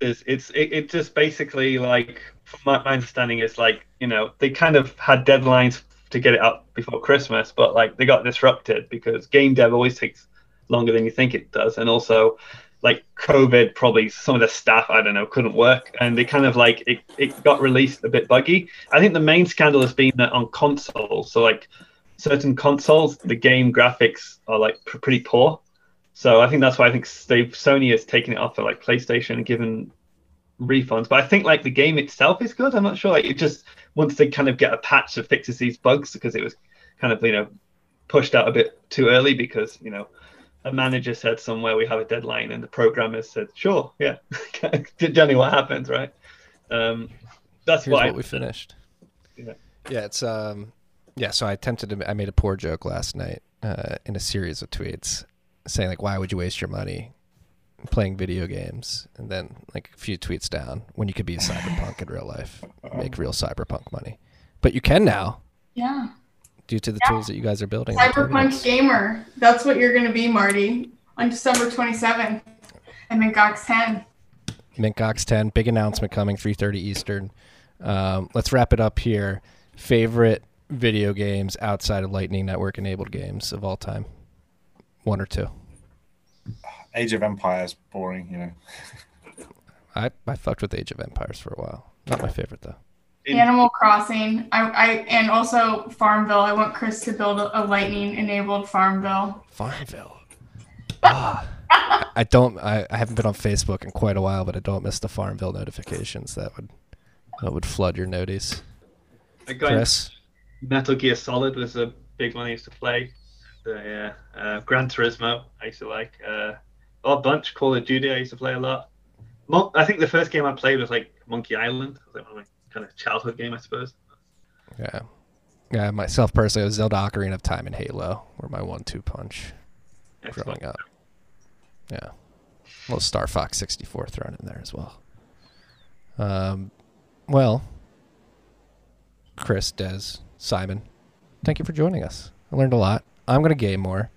It's it's it, it just basically like from my, my understanding is like you know they kind of had deadlines to get it up before Christmas, but like they got disrupted because game dev always takes longer than you think it does, and also like COVID probably some of the staff I don't know couldn't work, and they kind of like it, it got released a bit buggy. I think the main scandal has been that on consoles, so like certain consoles, the game graphics are like pr- pretty poor. So I think that's why I think they Sony has taken it off for like PlayStation and given refunds. But I think like the game itself is good. I'm not sure. Like it just once they kind of get a patch that fixes these bugs because it was kind of you know pushed out a bit too early because you know a manager said somewhere we have a deadline and the programmers said sure yeah generally what happens right um that's Here's why what we finished. Yeah. Yeah, it's um, yeah. So I attempted to. I made a poor joke last night uh, in a series of tweets saying like, "Why would you waste your money playing video games?" And then like a few tweets down, when you could be a cyberpunk in real life, make real cyberpunk money. But you can now Yeah. due to the Yeah. tools that you guys are building. Cyberpunk gamer. That's what you're going to be, Marty, on December 27th at Mint Gox 10. Mint Gox 10, big announcement coming, 3:30 Eastern. Um, let's wrap it up here. Favorite video games outside of Lightning Network enabled games of all time? One or two? Age of Empires, boring. You know. I, I fucked with Age of Empires for a while. Not my favorite though. Animal Crossing. I, I and also Farmville. I want Chris to build a, a lightning enabled Farmville. Farmville. Ah, I- I don't. I, I haven't been on Facebook in quite a while, but I don't miss the Farmville notifications. That would that would flood your noties. I got Chris, Metal Gear Solid was a big one I used to play. The, yeah, uh, Gran Turismo I used to like. Uh, a bunch. Call of Duty I used to play a lot. Mon- I think the first game I played was like Monkey Island. It was like one of my kind of childhood game, I suppose. yeah, yeah. Myself personally, it was Zelda Ocarina of Time and Halo were my one-two punch. Excellent. growing up. Yeah. A little Star Fox 64 thrown in there as well. Um, well, Chris, Des, Simon, thank you for joining us. I learned a lot. I'm going to game more.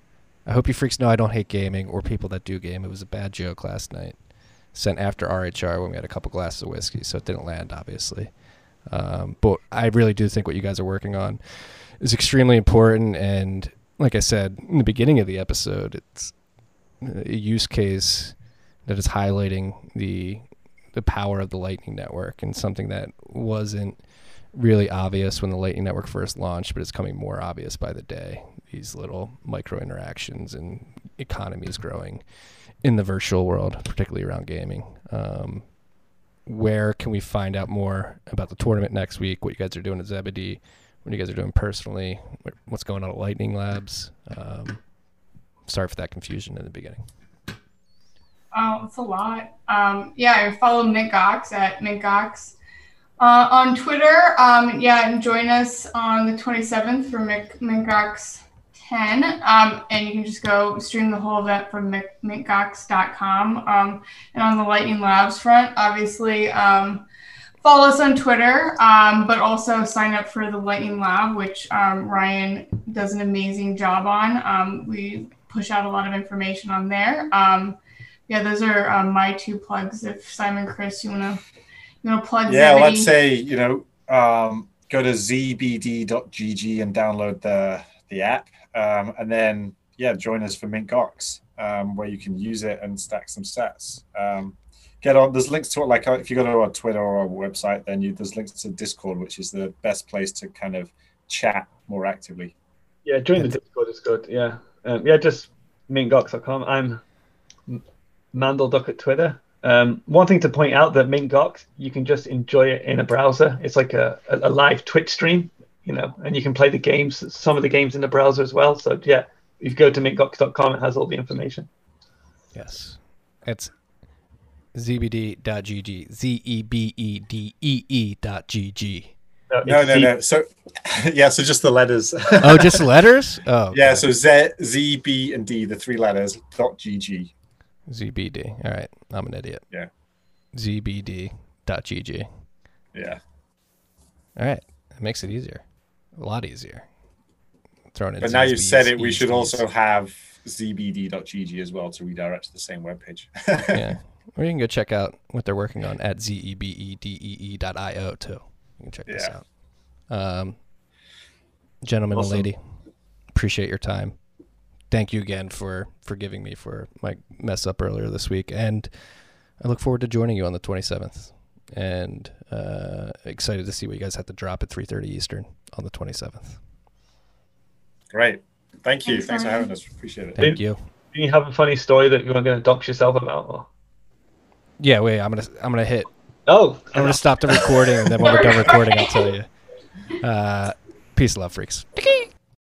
I hope you freaks know I don't hate gaming or people that do game. It was a bad joke last night. Sent after RHR when we had a couple glasses of whiskey, so it didn't land, obviously. Um, but I really do think what you guys are working on is extremely important. And like I said in the beginning of the episode, it's a use case that is highlighting the the power of the Lightning Network and something that wasn't really obvious when the Lightning Network first launched, but it's coming more obvious by the day. These little micro interactions and economies growing in the virtual world, particularly around gaming. Um, where can we find out more about the tournament next week? What you guys are doing at Zebedee? What you guys are doing personally? What's going on at Lightning Labs? Um, sorry for that confusion in the beginning. Oh, it's a lot. Um, yeah, I follow Mint Gox at Mint Gox. Uh, on Twitter, um, yeah, and join us on the 27th for Mink- Mint Gox 10. Um, and you can just go stream the whole event from mintgox.com. Um, and on the Lightning Labs front, obviously, um, follow us on Twitter, um, but also sign up for the Lightning Lab, which um, Ryan does an amazing job on. Um, we push out a lot of information on there. Um, yeah, those are um, my two plugs. If Simon, Chris, you wanna you wanna plug? Yeah, let's say you know, um, go to zbd.gg and download the the app, um, and then yeah, join us for Mint Gox, um, where you can use it and stack some sats. Um, get on. There's links to it. Like uh, if you go to our Twitter or our website, then you, there's links to Discord, which is the best place to kind of chat more actively. Yeah, join the Discord is good. Yeah, um, yeah, just mintgox.com. I'm Mandelduck at Twitter. Um, one thing to point out that Mintgox, you can just enjoy it in a browser. It's like a, a, a live Twitch stream, you know, and you can play the games, some of the games in the browser as well. So yeah, if you go to mintgox.com, it has all the information. Yes, it's zbd.gg. Z e b e d e e dot gg. No, no, no. So, yeah, so just the letters. Oh, just letters? Oh, yeah. So Z, Z, B, and D, the three letters. Dot GG. ZBD. All right. I'm an idiot. Yeah. ZBD.gg. Yeah. All right. It makes it easier. A lot easier. Thrown in But now you've said it, we B's, should also have zbd.gg as well to redirect to the same webpage. yeah. Or you can go check out what they're working on at E zebedee dot io too. You can check this out. Um, gentlemen Awesome. and lady, appreciate your time. Thank you again for forgiving me for my mess up earlier this week, and I look forward to joining you on the 27th. And uh, excited to see what you guys have to drop at 3:30 Eastern on the 27th. Great. Thank you. Thanks, Thanks for having us. Appreciate it. Thank you. Do you have a funny story that you were going to dox yourself about? Or? Yeah, wait. I'm gonna I'm gonna hit Oh, I'm gonna stop the recording, and then when we're done recording, I'll tell you. Uh, peace, and love, freaks.